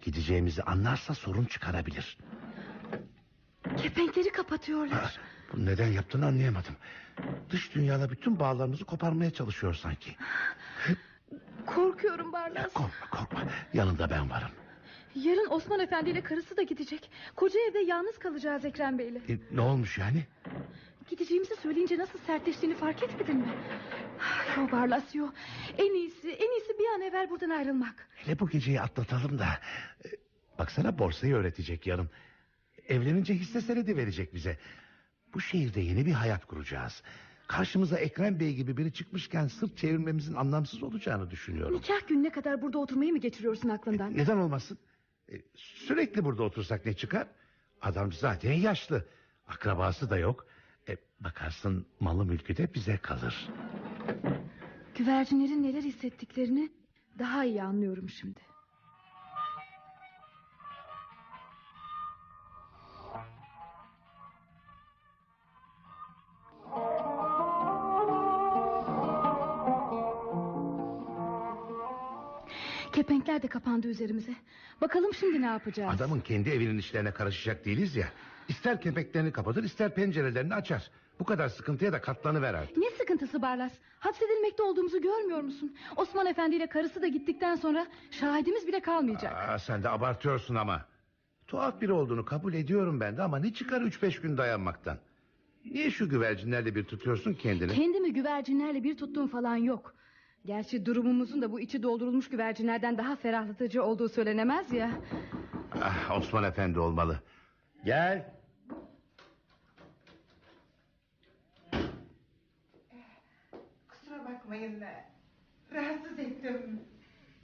Gideceğimizi anlarsa sorun çıkarabilir. Kepenkleri Ha, kapatıyorlar. bunu neden yaptığını anlayamadım. Dış dünyayla bütün bağlarımızı koparmaya çalışıyor sanki. Korkuyorum Barlas. Korkma korkma yanında ben varım. Yarın Osman Efendi ile karısı da gidecek. Koca evde yalnız kalacağız Ekrem Bey'le. Ee, ne olmuş yani? Gideceğimizi söyleyince nasıl sertleştiğini fark etmedin mi? Yo Barlas yo. En iyisi, en iyisi bir an evvel buradan ayrılmak. Hele bu geceyi atlatalım da. Ee, Baksana borsayı öğretecek yarın. Evlenince hisse senedi verecek bize. Bu şehirde yeni bir hayat kuracağız. Karşımıza Ekrem Bey gibi biri çıkmışken sırt çevirmemizin anlamsız olacağını düşünüyorum. Nikah gününe kadar burada oturmayı mı geçiriyorsun aklından? Neden olmasın? Ee, Sürekli burada otursak ne çıkar? Adam zaten yaşlı. Akrabası da yok. E, bakarsın malı mülkü de bize kalır. Güvercinlerin neler hissettiklerini daha iyi anlıyorum şimdi. Kepenkler de kapandı üzerimize. Bakalım şimdi ne yapacağız? Adamın kendi evinin işlerine karışacak değiliz ya. İster kepeklerini kapatır ister pencerelerini açar. Bu kadar sıkıntıya da katlanıver artık. Ne sıkıntısı Barlas? Hapsedilmekte olduğumuzu görmüyor musun? Osman Efendi ile karısı da gittikten sonra şahidimiz bile kalmayacak. Aa, sen de abartıyorsun ama. Tuhaf biri olduğunu kabul ediyorum ben de ama ne çıkar üç beş gün dayanmaktan? Niye şu güvercinlerle bir tutuyorsun kendini? Kendimi güvercinlerle bir tuttuğum falan yok. Gerçi durumumuzun da bu içi doldurulmuş güvercinlerden daha ferahlatıcı olduğu söylenemez ya. Ah, Osman Efendi olmalı. Gel. Kusura bakmayın. Rahatsız ettim.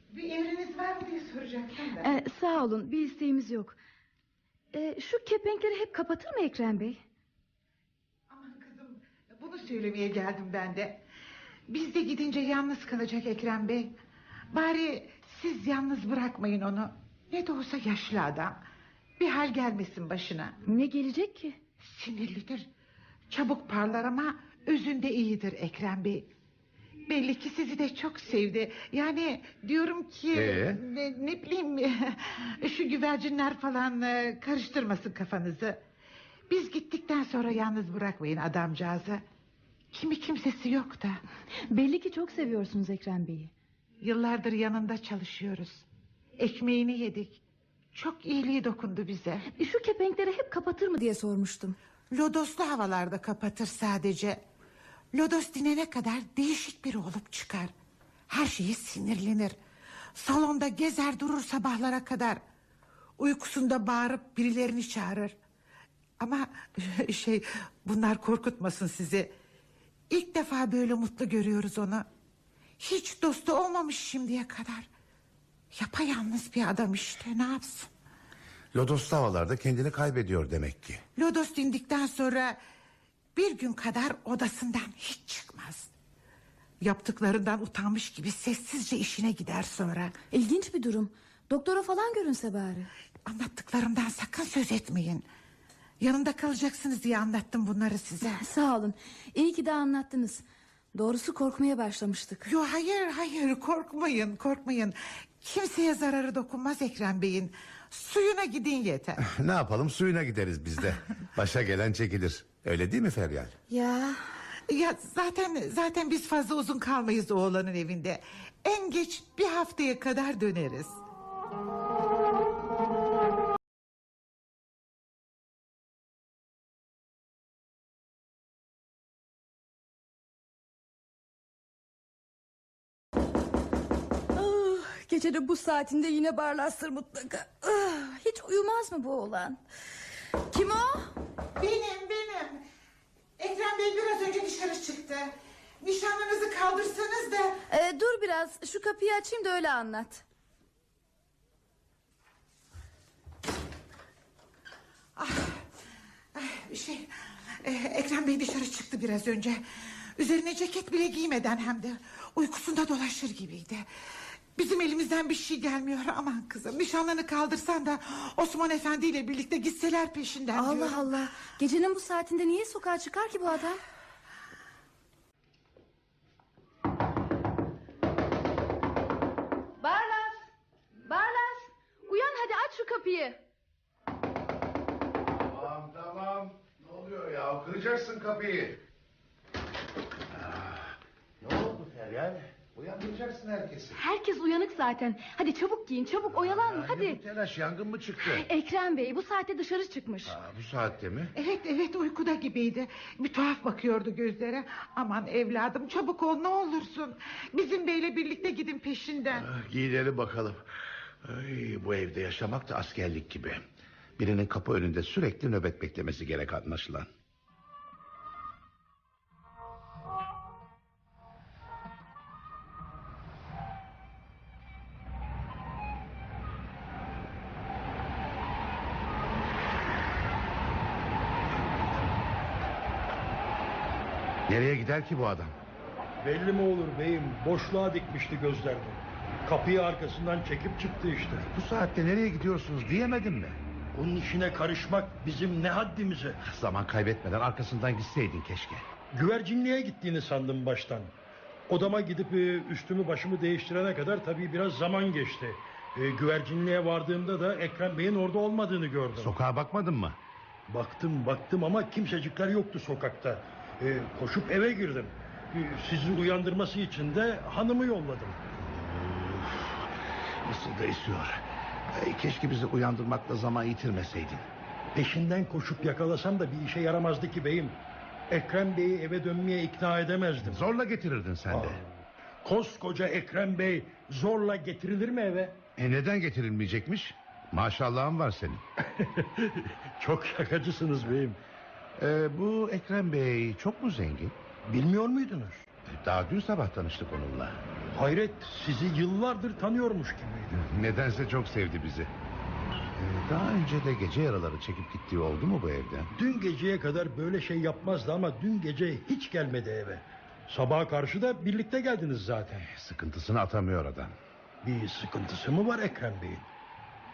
Bir emriniz var mı diye soracaktım da. Ee, sağ olun bir isteğimiz yok. Ee, şu kepenkleri hep kapatır mı Ekrem Bey? Aman kızım bunu söylemeye geldim ben de. Biz de gidince yalnız kalacak Ekrem Bey. Bari siz yalnız bırakmayın onu. Ne de olsa yaşlı adam. Bir hal gelmesin başına. Ne gelecek ki? Sinirlidir. Çabuk parlar ama özünde iyidir Ekrem Bey. Belli ki sizi de çok sevdi. Yani diyorum ki Ee? ne, ne bileyim şu güvercinler falan e, karıştırmasın kafanızı. Biz gittikten sonra yalnız bırakmayın adamcağızı. Kimi kimsesi yok da. Belli ki çok seviyorsunuz Ekrem Bey'i. Yıllardır yanında çalışıyoruz. Ekmeğini yedik. Çok iyiliği dokundu bize. E, Şu kepenkleri hep kapatır mı diye sormuştum. Lodoslu havalarda kapatır sadece. Lodos dinene kadar değişik biri olup çıkar. Her şeye sinirlenir. Salonda gezer durur sabahlara kadar. Uykusunda bağırıp birilerini çağırır. Ama şey bunlar korkutmasın sizi. İlk defa böyle mutlu görüyoruz onu. Hiç dostu olmamış şimdiye kadar. Yapayalnız bir adam işte ne yapsın? Lodoslu havalarda kendini kaybediyor demek ki. Lodos dindikten sonra bir gün kadar odasından hiç çıkmaz. Yaptıklarından utanmış gibi sessizce işine gider sonra. İlginç bir durum. Doktora falan görünse bari. Anlattıklarımdan sakın söz etmeyin. Yanımda kalacaksınız diye anlattım bunları size. Sağ olun. İyi ki de anlattınız. Doğrusu korkmaya başlamıştık. Yo hayır hayır korkmayın korkmayın. Kimseye zararı dokunmaz Ekrem Bey'in. Suyuna gidin yeter. Ne yapalım suyuna gideriz biz de. Başa gelen çekilir. Öyle değil mi Feryal? Ya Ya zaten zaten biz fazla uzun kalmayız oğlanın evinde. En geç bir haftaya kadar döneriz. Gecenin bu saatinde yine barlastır mutlaka. Ah, hiç uyumaz mı bu oğlan? Kim o? Benim benim. Ekrem Bey biraz önce dışarı çıktı. nişanlınızı kaldırsanız da... Ee, dur biraz şu kapıyı açayım da öyle anlat. Şey, e, Ekrem Bey dışarı çıktı biraz önce. Üzerine ceket bile giymeden hem de uykusunda dolaşır gibiydi. Bizim elimizden bir şey gelmiyor. Aman kızım nişanlını kaldırsan da Osman Efendi ile birlikte gitseler peşinden diyorum. Allah Allah. Gecenin bu saatinde niye sokağa çıkar ki bu adam? Barlas! Barlas! Uyan hadi aç şu kapıyı. Tamam tamam. Ne oluyor ya? Kıracaksın kapıyı. Ah, Ne oldu Feryal? Uyandıracaksın herkesi. Herkes uyanık zaten. Hadi çabuk giyin çabuk oyalanma Ne hadi. bu telaş yangın mı çıktı? Ekrem Bey bu saatte dışarı çıkmış. Aa, bu saatte mi? Evet evet uykuda gibiydi. Bir tuhaf bakıyordu gözlere. Aman evladım çabuk ol ne olursun. Bizim beyle birlikte gidin peşinden. Ah, Giyinelim bakalım. Ay, bu evde yaşamak da askerlik gibi. Birinin kapı önünde sürekli nöbet beklemesi gerek anlaşılan. Nereye gider ki bu adam? Belli mi olur beyim? Boşluğa dikmişti gözlerini. Kapıyı arkasından çekip çıktı işte. Bu saatte nereye gidiyorsunuz diyemedim mi? Onun işine karışmak bizim ne haddimize. Zaman kaybetmeden arkasından gitseydin keşke. Güvercinliğe gittiğini sandım baştan. Odama gidip e, üstümü başımı değiştirene kadar tabii biraz zaman geçti. E, Güvercinliğe vardığımda da Ekrem Bey'in orada olmadığını gördüm. Sokağa bakmadın mı? Baktım baktım ama kimsecikler yoktu sokakta. E, koşup eve girdim. E, sizi uyandırması için de hanımı yolladım. Nasıl da esiyor. Ay, keşke bizi uyandırmakla zaman yitirmeseydin. Peşinden koşup yakalasam da bir işe yaramazdı ki beyim. Ekrem Bey'i eve dönmeye ikna edemezdim. Zorla getirirdin sen de. Aa, Koskoca Ekrem Bey zorla getirilir mi eve? E neden getirilmeyecekmiş? Maşallahın var senin. Çok şakacısınız beyim. E, bu Ekrem Bey çok mu zengin? Bilmiyor muydunuz? E, Daha dün sabah tanıştık onunla. Hayret sizi yıllardır tanıyormuş gibiydi. Nedense çok sevdi bizi. E, Daha önce de gece yaraları çekip gittiği oldu mu bu evden? Dün geceye kadar böyle şey yapmazdı ama dün gece hiç gelmedi eve. Sabaha karşı da birlikte geldiniz zaten. Sıkıntısını atamıyor adam. Bir sıkıntısı mı var Ekrem Bey'in?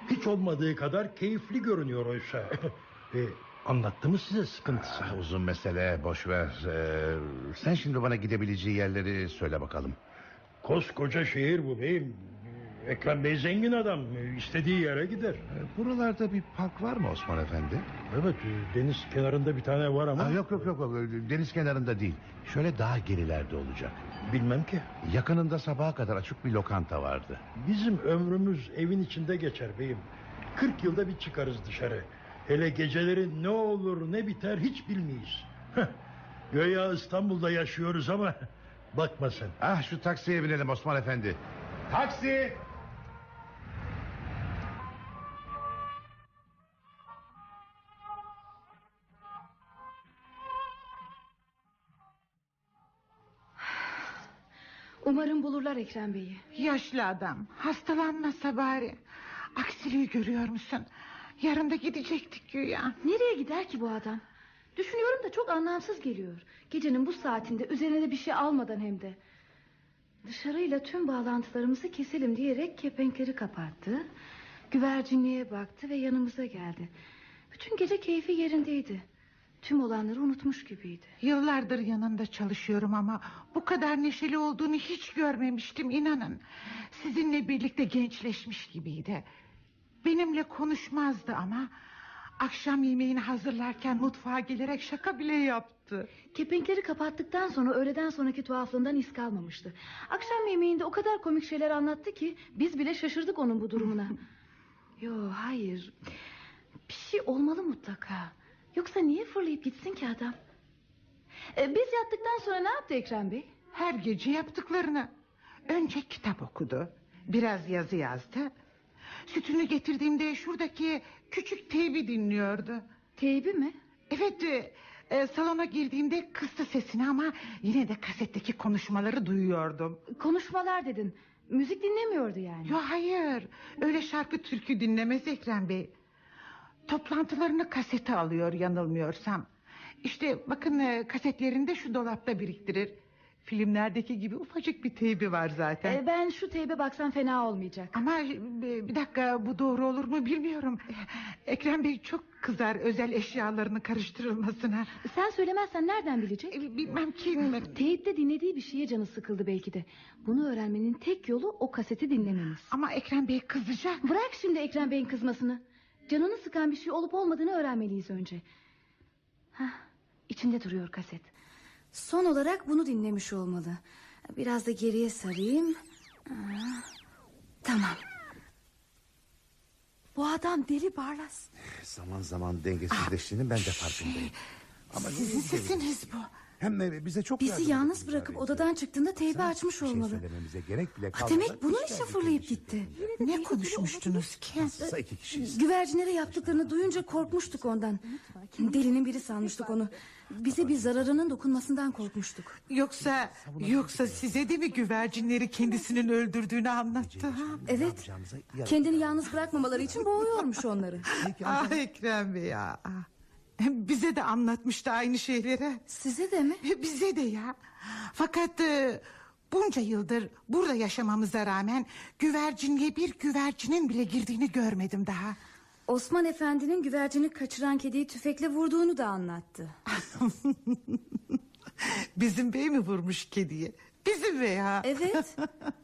Hiç olmadığı kadar keyifli görünüyor oysa. e, anlattı mı size sıkıntısını? Ah, uzun mesele boş ver. E, sen şimdi bana gidebileceği yerleri söyle bakalım. Koskoca şehir bu beyim. Ekrem Bey zengin adam. İstediği yere gider. E, Buralarda bir park var mı Osman Efendi? Evet e, deniz kenarında bir tane var ama. Aa, yok yok yok yok, deniz kenarında değil. Şöyle daha gerilerde olacak. Bilmem ki. Yakınında sabaha kadar açık bir lokanta vardı. Bizim ömrümüz evin içinde geçer beyim. 40 yılda bir çıkarız dışarı. Hele geceleri ne olur ne biter hiç bilmeyiz. Heh, Göya İstanbul'da yaşıyoruz ama bakma sen. Ah şu taksiye binelim Osman Efendi. Taksi! Umarım bulurlar Ekrem Bey'i. Yaşlı adam hastalanmasa bari. Aksiliği görüyor musun? Yarın da gidecektik güya. Nereye gider ki bu adam? Düşünüyorum da çok anlamsız geliyor. Gecenin bu saatinde üzerine de bir şey almadan hem de. Dışarıyla tüm bağlantılarımızı keselim diyerek kepenkleri kapattı. Güvercinliğe baktı ve yanımıza geldi. Bütün gece keyfi yerindeydi. Tüm olanları unutmuş gibiydi. Yıllardır yanında çalışıyorum ama bu kadar neşeli olduğunu hiç görmemiştim inanın. Sizinle birlikte gençleşmiş gibiydi. Benimle konuşmazdı ama akşam yemeğini hazırlarken mutfağa gelerek şaka bile yaptı. Kepenkleri kapattıktan sonra öğleden sonraki tuhaflığından iz kalmamıştı. Akşam yemeğinde o kadar komik şeyler anlattı ki biz bile şaşırdık onun bu durumuna. Yo hayır. Bir şey olmalı mutlaka. Yoksa niye fırlayıp gitsin ki adam? Ee, biz yattıktan sonra ne yaptı Ekrem Bey? Her gece yaptıklarını. Önce kitap okudu. Biraz yazı yazdı. Sütünü getirdiğimde şuradaki küçük teybi dinliyordu. Teybi mi? Evet e, Ee, salona girdiğimde kıstı sesini ama yine de kasetteki konuşmaları duyuyordum. Konuşmalar dedin. Müzik dinlemiyordu yani. Yo hayır öyle şarkı türkü dinlemez Ekrem Bey. Toplantılarını kasete alıyor yanılmıyorsam. İşte bakın e, kasetlerini de şu dolapta biriktirir. Filmlerdeki gibi ufacık bir teybi var zaten. Ee, ben şu teybe baksam fena olmayacak. Ama e, bir dakika bu doğru olur mu bilmiyorum. Ekrem Bey çok kızar özel eşyalarını karıştırılmasına. Sen söylemezsen nereden bilecek? E, Bilmem ki. Teyipte dinlediği bir şeye canı sıkıldı belki de. Bunu öğrenmenin tek yolu o kaseti dinlememiz. Ama Ekrem Bey kızacak. Bırak şimdi Ekrem Bey'in kızmasını. Canını sıkan bir şey olup olmadığını öğrenmeliyiz önce. Hah, içinde duruyor kaset. Son olarak bunu dinlemiş olmalı. Biraz da geriye sarayım. Aa, tamam. Bu adam deli Barlas. Zaman zaman dengesizleştiğinin ben de farkındayım. Ama Sizin sesiniz bu. Hem de bize çok Bizi yalnız bırakıp odadan çıktığında teybi açmış Bir şey olmalı. söylememize gerek bile Ha, kalmadan... demek bunun bitirmiş. fırlayıp gitti. Ne konuşmuştunuz ki? Nasılsa iki kişiyiz. Güvercinlere yaptıklarını duyunca korkmuştuk ondan. Delinin biri sanmıştık onu. Bize bir zararının dokunmasından korkmuştuk. Yoksa yoksa size de mi güvercinleri kendisinin öldürdüğünü anlattı? Ha? Evet. Kendini yalnız bırakmamaları için boğuyormuş onları. Ah Ekrem Bey ya. Bize de anlatmıştı aynı şeyleri. Size de mi? Bize de ya. Fakat e, bunca yıldır burada yaşamamıza rağmen güvercinliğe bir güvercinin bile girdiğini görmedim daha. Osman Efendi'nin güvercini kaçıran kediyi tüfekle vurduğunu da anlattı. Bizim bey mi vurmuş kediyi? Bizim bey ha. Evet.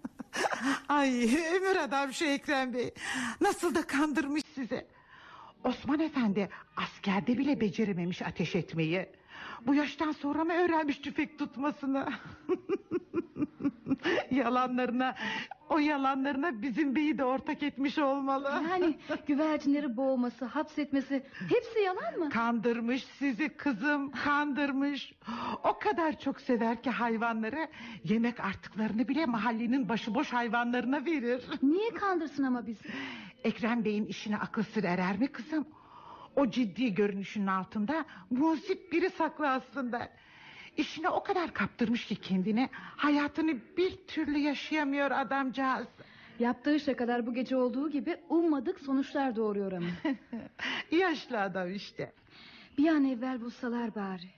Ay ömür adam şu Ekrem Bey. Nasıl da kandırmış sizi. Osman Efendi askerde bile becerememiş ateş etmeyi. Bu yaştan sonra mı öğrenmiş tüfek tutmasını? yalanlarına, o yalanlarına bizim beyi de ortak etmiş olmalı. Yani güvercinleri boğması, hapsetmesi hepsi yalan mı? Kandırmış sizi kızım kandırmış O kadar çok sever ki hayvanları Yemek artıklarını bile mahallenin başıboş hayvanlarına verir Niye kandırsın ama bizi? Ekrem Bey'in işine akıl sır erer mi kızım O ciddi görünüşünün altında Muzip biri saklı aslında İşine o kadar kaptırmış ki kendine Hayatını bir türlü yaşayamıyor adamcağız Yaptığı şakalar bu gece olduğu gibi ummadık sonuçlar doğuruyor ama. Yaşlı adam işte Bir an evvel bulsalar bari.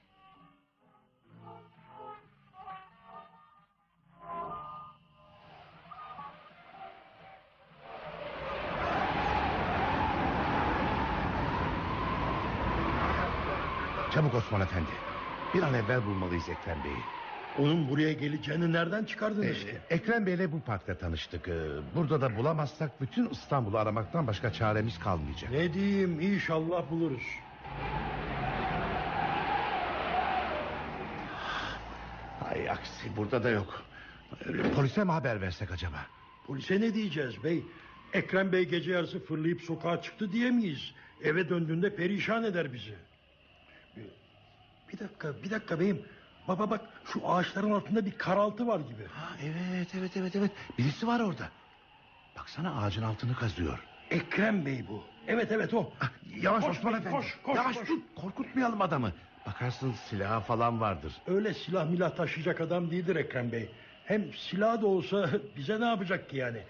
Çabuk Osman Efendi. Bir an evvel bulmalıyız Ekrem Bey'i. Onun buraya geleceğini nereden çıkardınız ki? Ee, Ekrem Bey'le bu parkta tanıştık. Ee, Burada da bulamazsak bütün İstanbul'u aramaktan başka çaremiz kalmayacak. Ne diyeyim inşallah buluruz. Ay aksi burada da yok. Ee, Polise mi haber versek acaba? Polise ne diyeceğiz bey? Ekrem Bey gece yarısı fırlayıp sokağa çıktı diyemeyiz. Eve döndüğünde perişan eder bizi. Bir, dakika, bir dakika beyim. Baba bak şu ağaçların altında bir karaltı var gibi. Ha, evet evet evet evet. Birisi var orada. Baksana ağacın altını kazıyor. Ekrem Bey bu. Evet evet o. Ah, Yavaş Koş Osman bey, Efendi. koş, koş, Yavaş koş. dur. Korkutmayalım adamı. Bakarsın silahı falan vardır. Öyle silah milah taşıyacak adam değildir Ekrem Bey. Hem silah da olsa bize ne yapacak ki yani?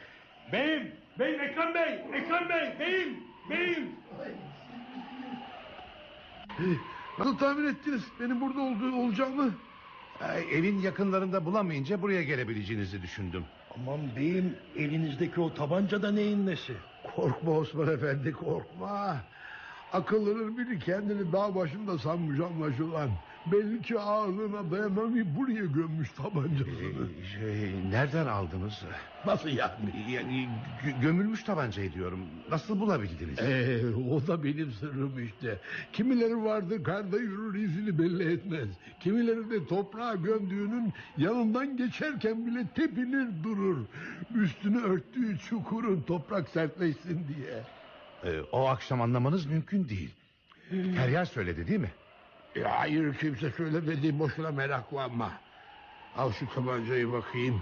Beyim, beyim Ekrem Bey, Ekrem Bey, beyim, beyim. Nasıl tahmin ettiniz benim burada olduğu olacağımı? Ay, evin yakınlarında bulamayınca buraya gelebileceğinizi düşündüm. Aman beyim elinizdeki o tabanca da neyin nesi? Korkma Osman Efendi korkma. Akıllının biri kendini dağ başında sanmış anlaşılan. Belli ki ağzına dayanamayıp buraya gömmüş tabancasını. Ee, şey, nereden aldınız? Nasıl yani? Yani gö- gömülmüş tabancayı diyorum. Nasıl bulabildiniz? Ee, o da benim sırrım işte. Kimileri vardı karda yürür izini belli etmez. Kimileri de toprağa gömdüğünün yanından geçerken bile tepinir durur. Üstünü örttüğü çukurun toprak sertleşsin diye. Ee, o akşam anlamanız mümkün değil. Feryal söyledi değil mi? Ya hayır kimse söylemedi boşuna meraklanma. Al şu tabancayı bakayım.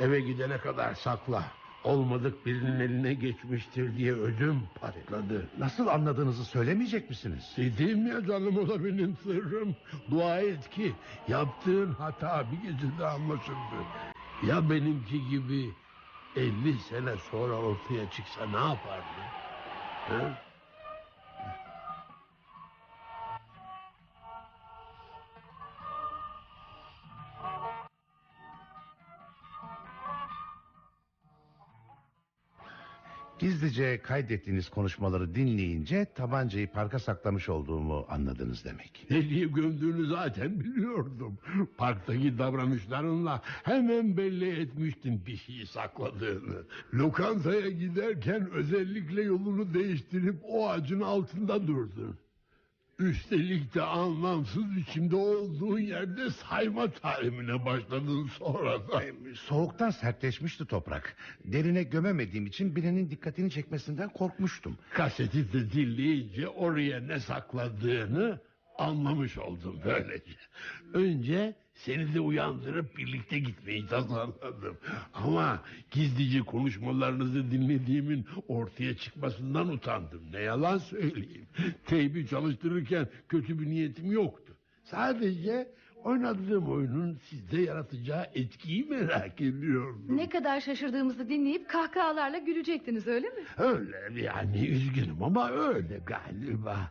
Eve gidene kadar sakla. olmadık birinin eline geçmiştir diye ödüm patladı. Nasıl anladığınızı söylemeyecek misiniz? Dedim ya canım o da benim sırrım. Dua et ki yaptığın hata bir gecede anlaşıldı. Ya benimki gibi 50 sene sonra ortaya çıksa ne yapardın? Ha? Gizlice kaydettiğiniz konuşmaları dinleyince tabancayı parka saklamış olduğumu anladınız demek. Nereye gömdüğünü zaten biliyordum. Parktaki davranışlarınla hemen belli etmiştin bir şeyi sakladığını. Lokantaya giderken özellikle yolunu değiştirip o ağacın altında durdun. Üstelik de anlamsız biçimde olduğun yerde sayma talimine başladın sonra da. Soğuktan sertleşmişti toprak. Derine gömemediğim için birinin dikkatini çekmesinden korkmuştum. Kaseti de dinleyince oraya ne sakladığını anlamış oldum böylece. Önce seni de uyandırıp birlikte gitmeyi tasarladım. Ama gizlice konuşmalarınızı dinlediğimin ortaya çıkmasından utandım. Ne yalan söyleyeyim. Teybi çalıştırırken kötü bir niyetim yoktu. Sadece oynadığım oyunun sizde yaratacağı etkiyi merak ediyordum. Ne kadar şaşırdığımızı dinleyip kahkahalarla gülecektiniz öyle mi? Öyle yani üzgünüm ama öyle galiba.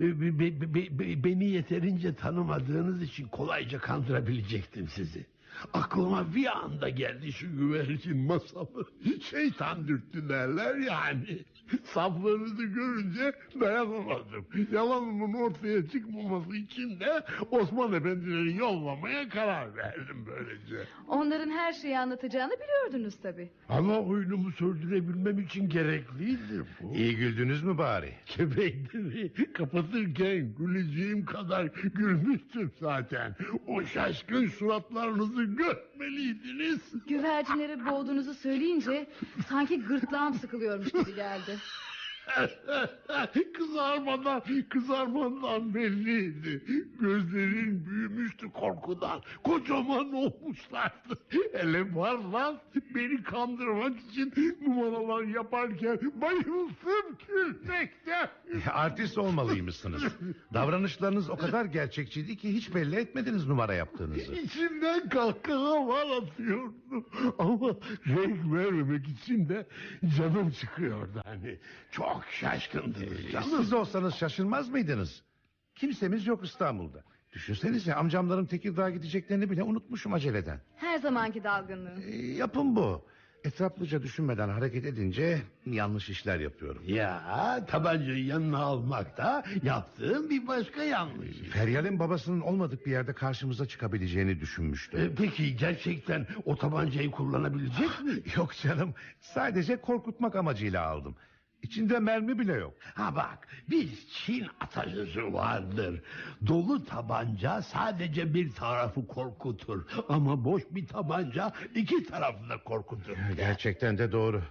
Be- be- be- be- beni yeterince tanımadığınız için kolayca kandırabilecektim sizi. Aklıma bir anda geldi şu güvercin masalı. Şeytan dürttü derler yani. Saflarınızı görünce dayanamadım. Yalanımın ortaya çıkmaması için de Osman Efendileri yollamaya karar verdim böylece. Onların her şeyi anlatacağını biliyordunuz tabii. Ama oyunumu sürdürebilmem için gerekliydi bu. İyi güldünüz mü bari? Kepenkleri kapatırken güleceğim kadar gülmüştüm zaten. O şaşkın suratlarınızı görmeliydiniz. Güvercinleri boğduğunuzu söyleyince sanki gırtlağım sıkılıyormuş gibi geldi. kızarmadan, kızarmadan belliydi. Gözlerin büyümüştü korkudan. Kocaman olmuşlardı. Hele varlar beni kandırmak için numaralar yaparken bayıldım gülmekten. Artist olmalıymışsınız. Davranışlarınız o kadar gerçekçiydi ki hiç belli etmediniz numara yaptığınızı. İçimden kahkahalar atıyordu. Ama renk vermemek için de canım çıkıyordu hani. Çok şaşkındınız canım. Siz olsanız şaşırmaz mıydınız? Kimsemiz yok İstanbul'da. Düşünsenize amcamların Tekirdağ'a gideceklerini bile unutmuşum aceleden. Her zamanki dalgınlığım. E, yapın bu. Etraflıca düşünmeden hareket edince yanlış işler yapıyorum. Ya tabancayı yanına almakta yaptığım bir başka yanlış. Feryal'in babasının olmadık bir yerde karşımıza çıkabileceğini düşünmüştüm. E, Peki gerçekten o tabancayı kullanabilecek mi? Yok canım sadece korkutmak amacıyla aldım. İçinde mermi bile yok. Ha bak bir Çin atasözü vardır. Dolu tabanca sadece bir tarafı korkutur. Ama boş bir tabanca iki tarafı da korkutur. Gerçekten de doğru.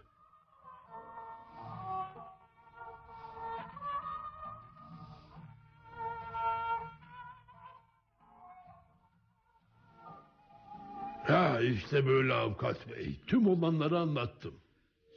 Ya işte böyle avukat bey. Tüm olanları anlattım.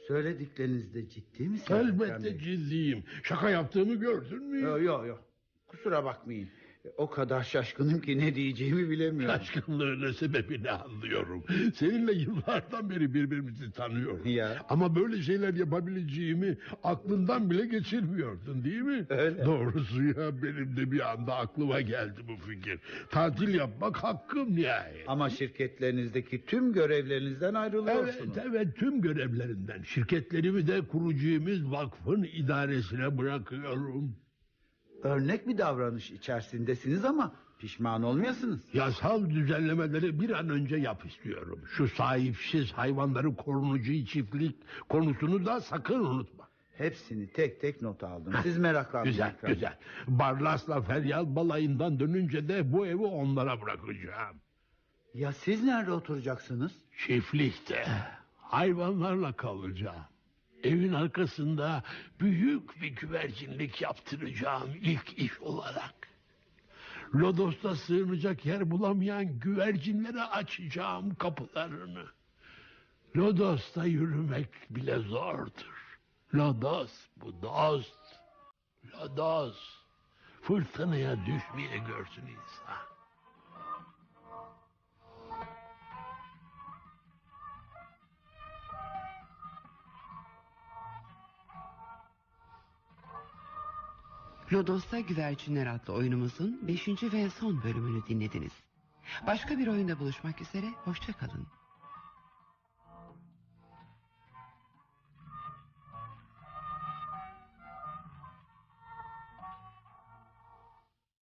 Söylediklerinizde ciddi misiniz? Elbette ciddiyim. Şaka yaptığımı gördün mü? Yok yok yok. Kusura bakmayın. O kadar şaşkınım ki ne diyeceğimi bilemiyorum. Şaşkınlığının sebebini anlıyorum. Seninle yıllardan beri birbirimizi tanıyoruz. Ya. Ama böyle şeyler yapabileceğimi aklından bile geçirmiyordun değil mi? Öyle. Doğrusu ya benim de bir anda aklıma geldi bu fikir. Tatil yapmak hakkım nihayet. Ama şirketlerinizdeki tüm görevlerinizden Evet, ayrılıyorsunuz. evet tüm görevlerimden. Şirketlerimi de kurucuyumuz vakfın idaresine bırakıyorum. Örnek bir davranış içerisindesiniz ama pişman olmayasınız. Yasal düzenlemeleri bir an önce yap istiyorum. Şu sahipsiz hayvanları korunucu çiftlik konusunu da sakın unutma. Hepsini tek tek not aldım. Siz meraklanmayın. Güzel efendim. güzel. Barlas'la Feryal balayından dönünce de bu evi onlara bırakacağım. Ya siz nerede oturacaksınız? Çiftlikte hayvanlarla kalacağım. Evin arkasında büyük bir güvercinlik yaptıracağım ilk iş olarak. Lodos'ta sığınacak yer bulamayan güvercinlere açacağım kapılarını. Lodos'ta yürümek bile zordur. Lodos bu dost. Lodos. Fırtınaya düşmeye görsün insan. Lodos'ta Güvercinler adlı oyunumuzun 5. ve son bölümünü dinlediniz. Başka bir oyunda buluşmak üzere, hoşçakalın.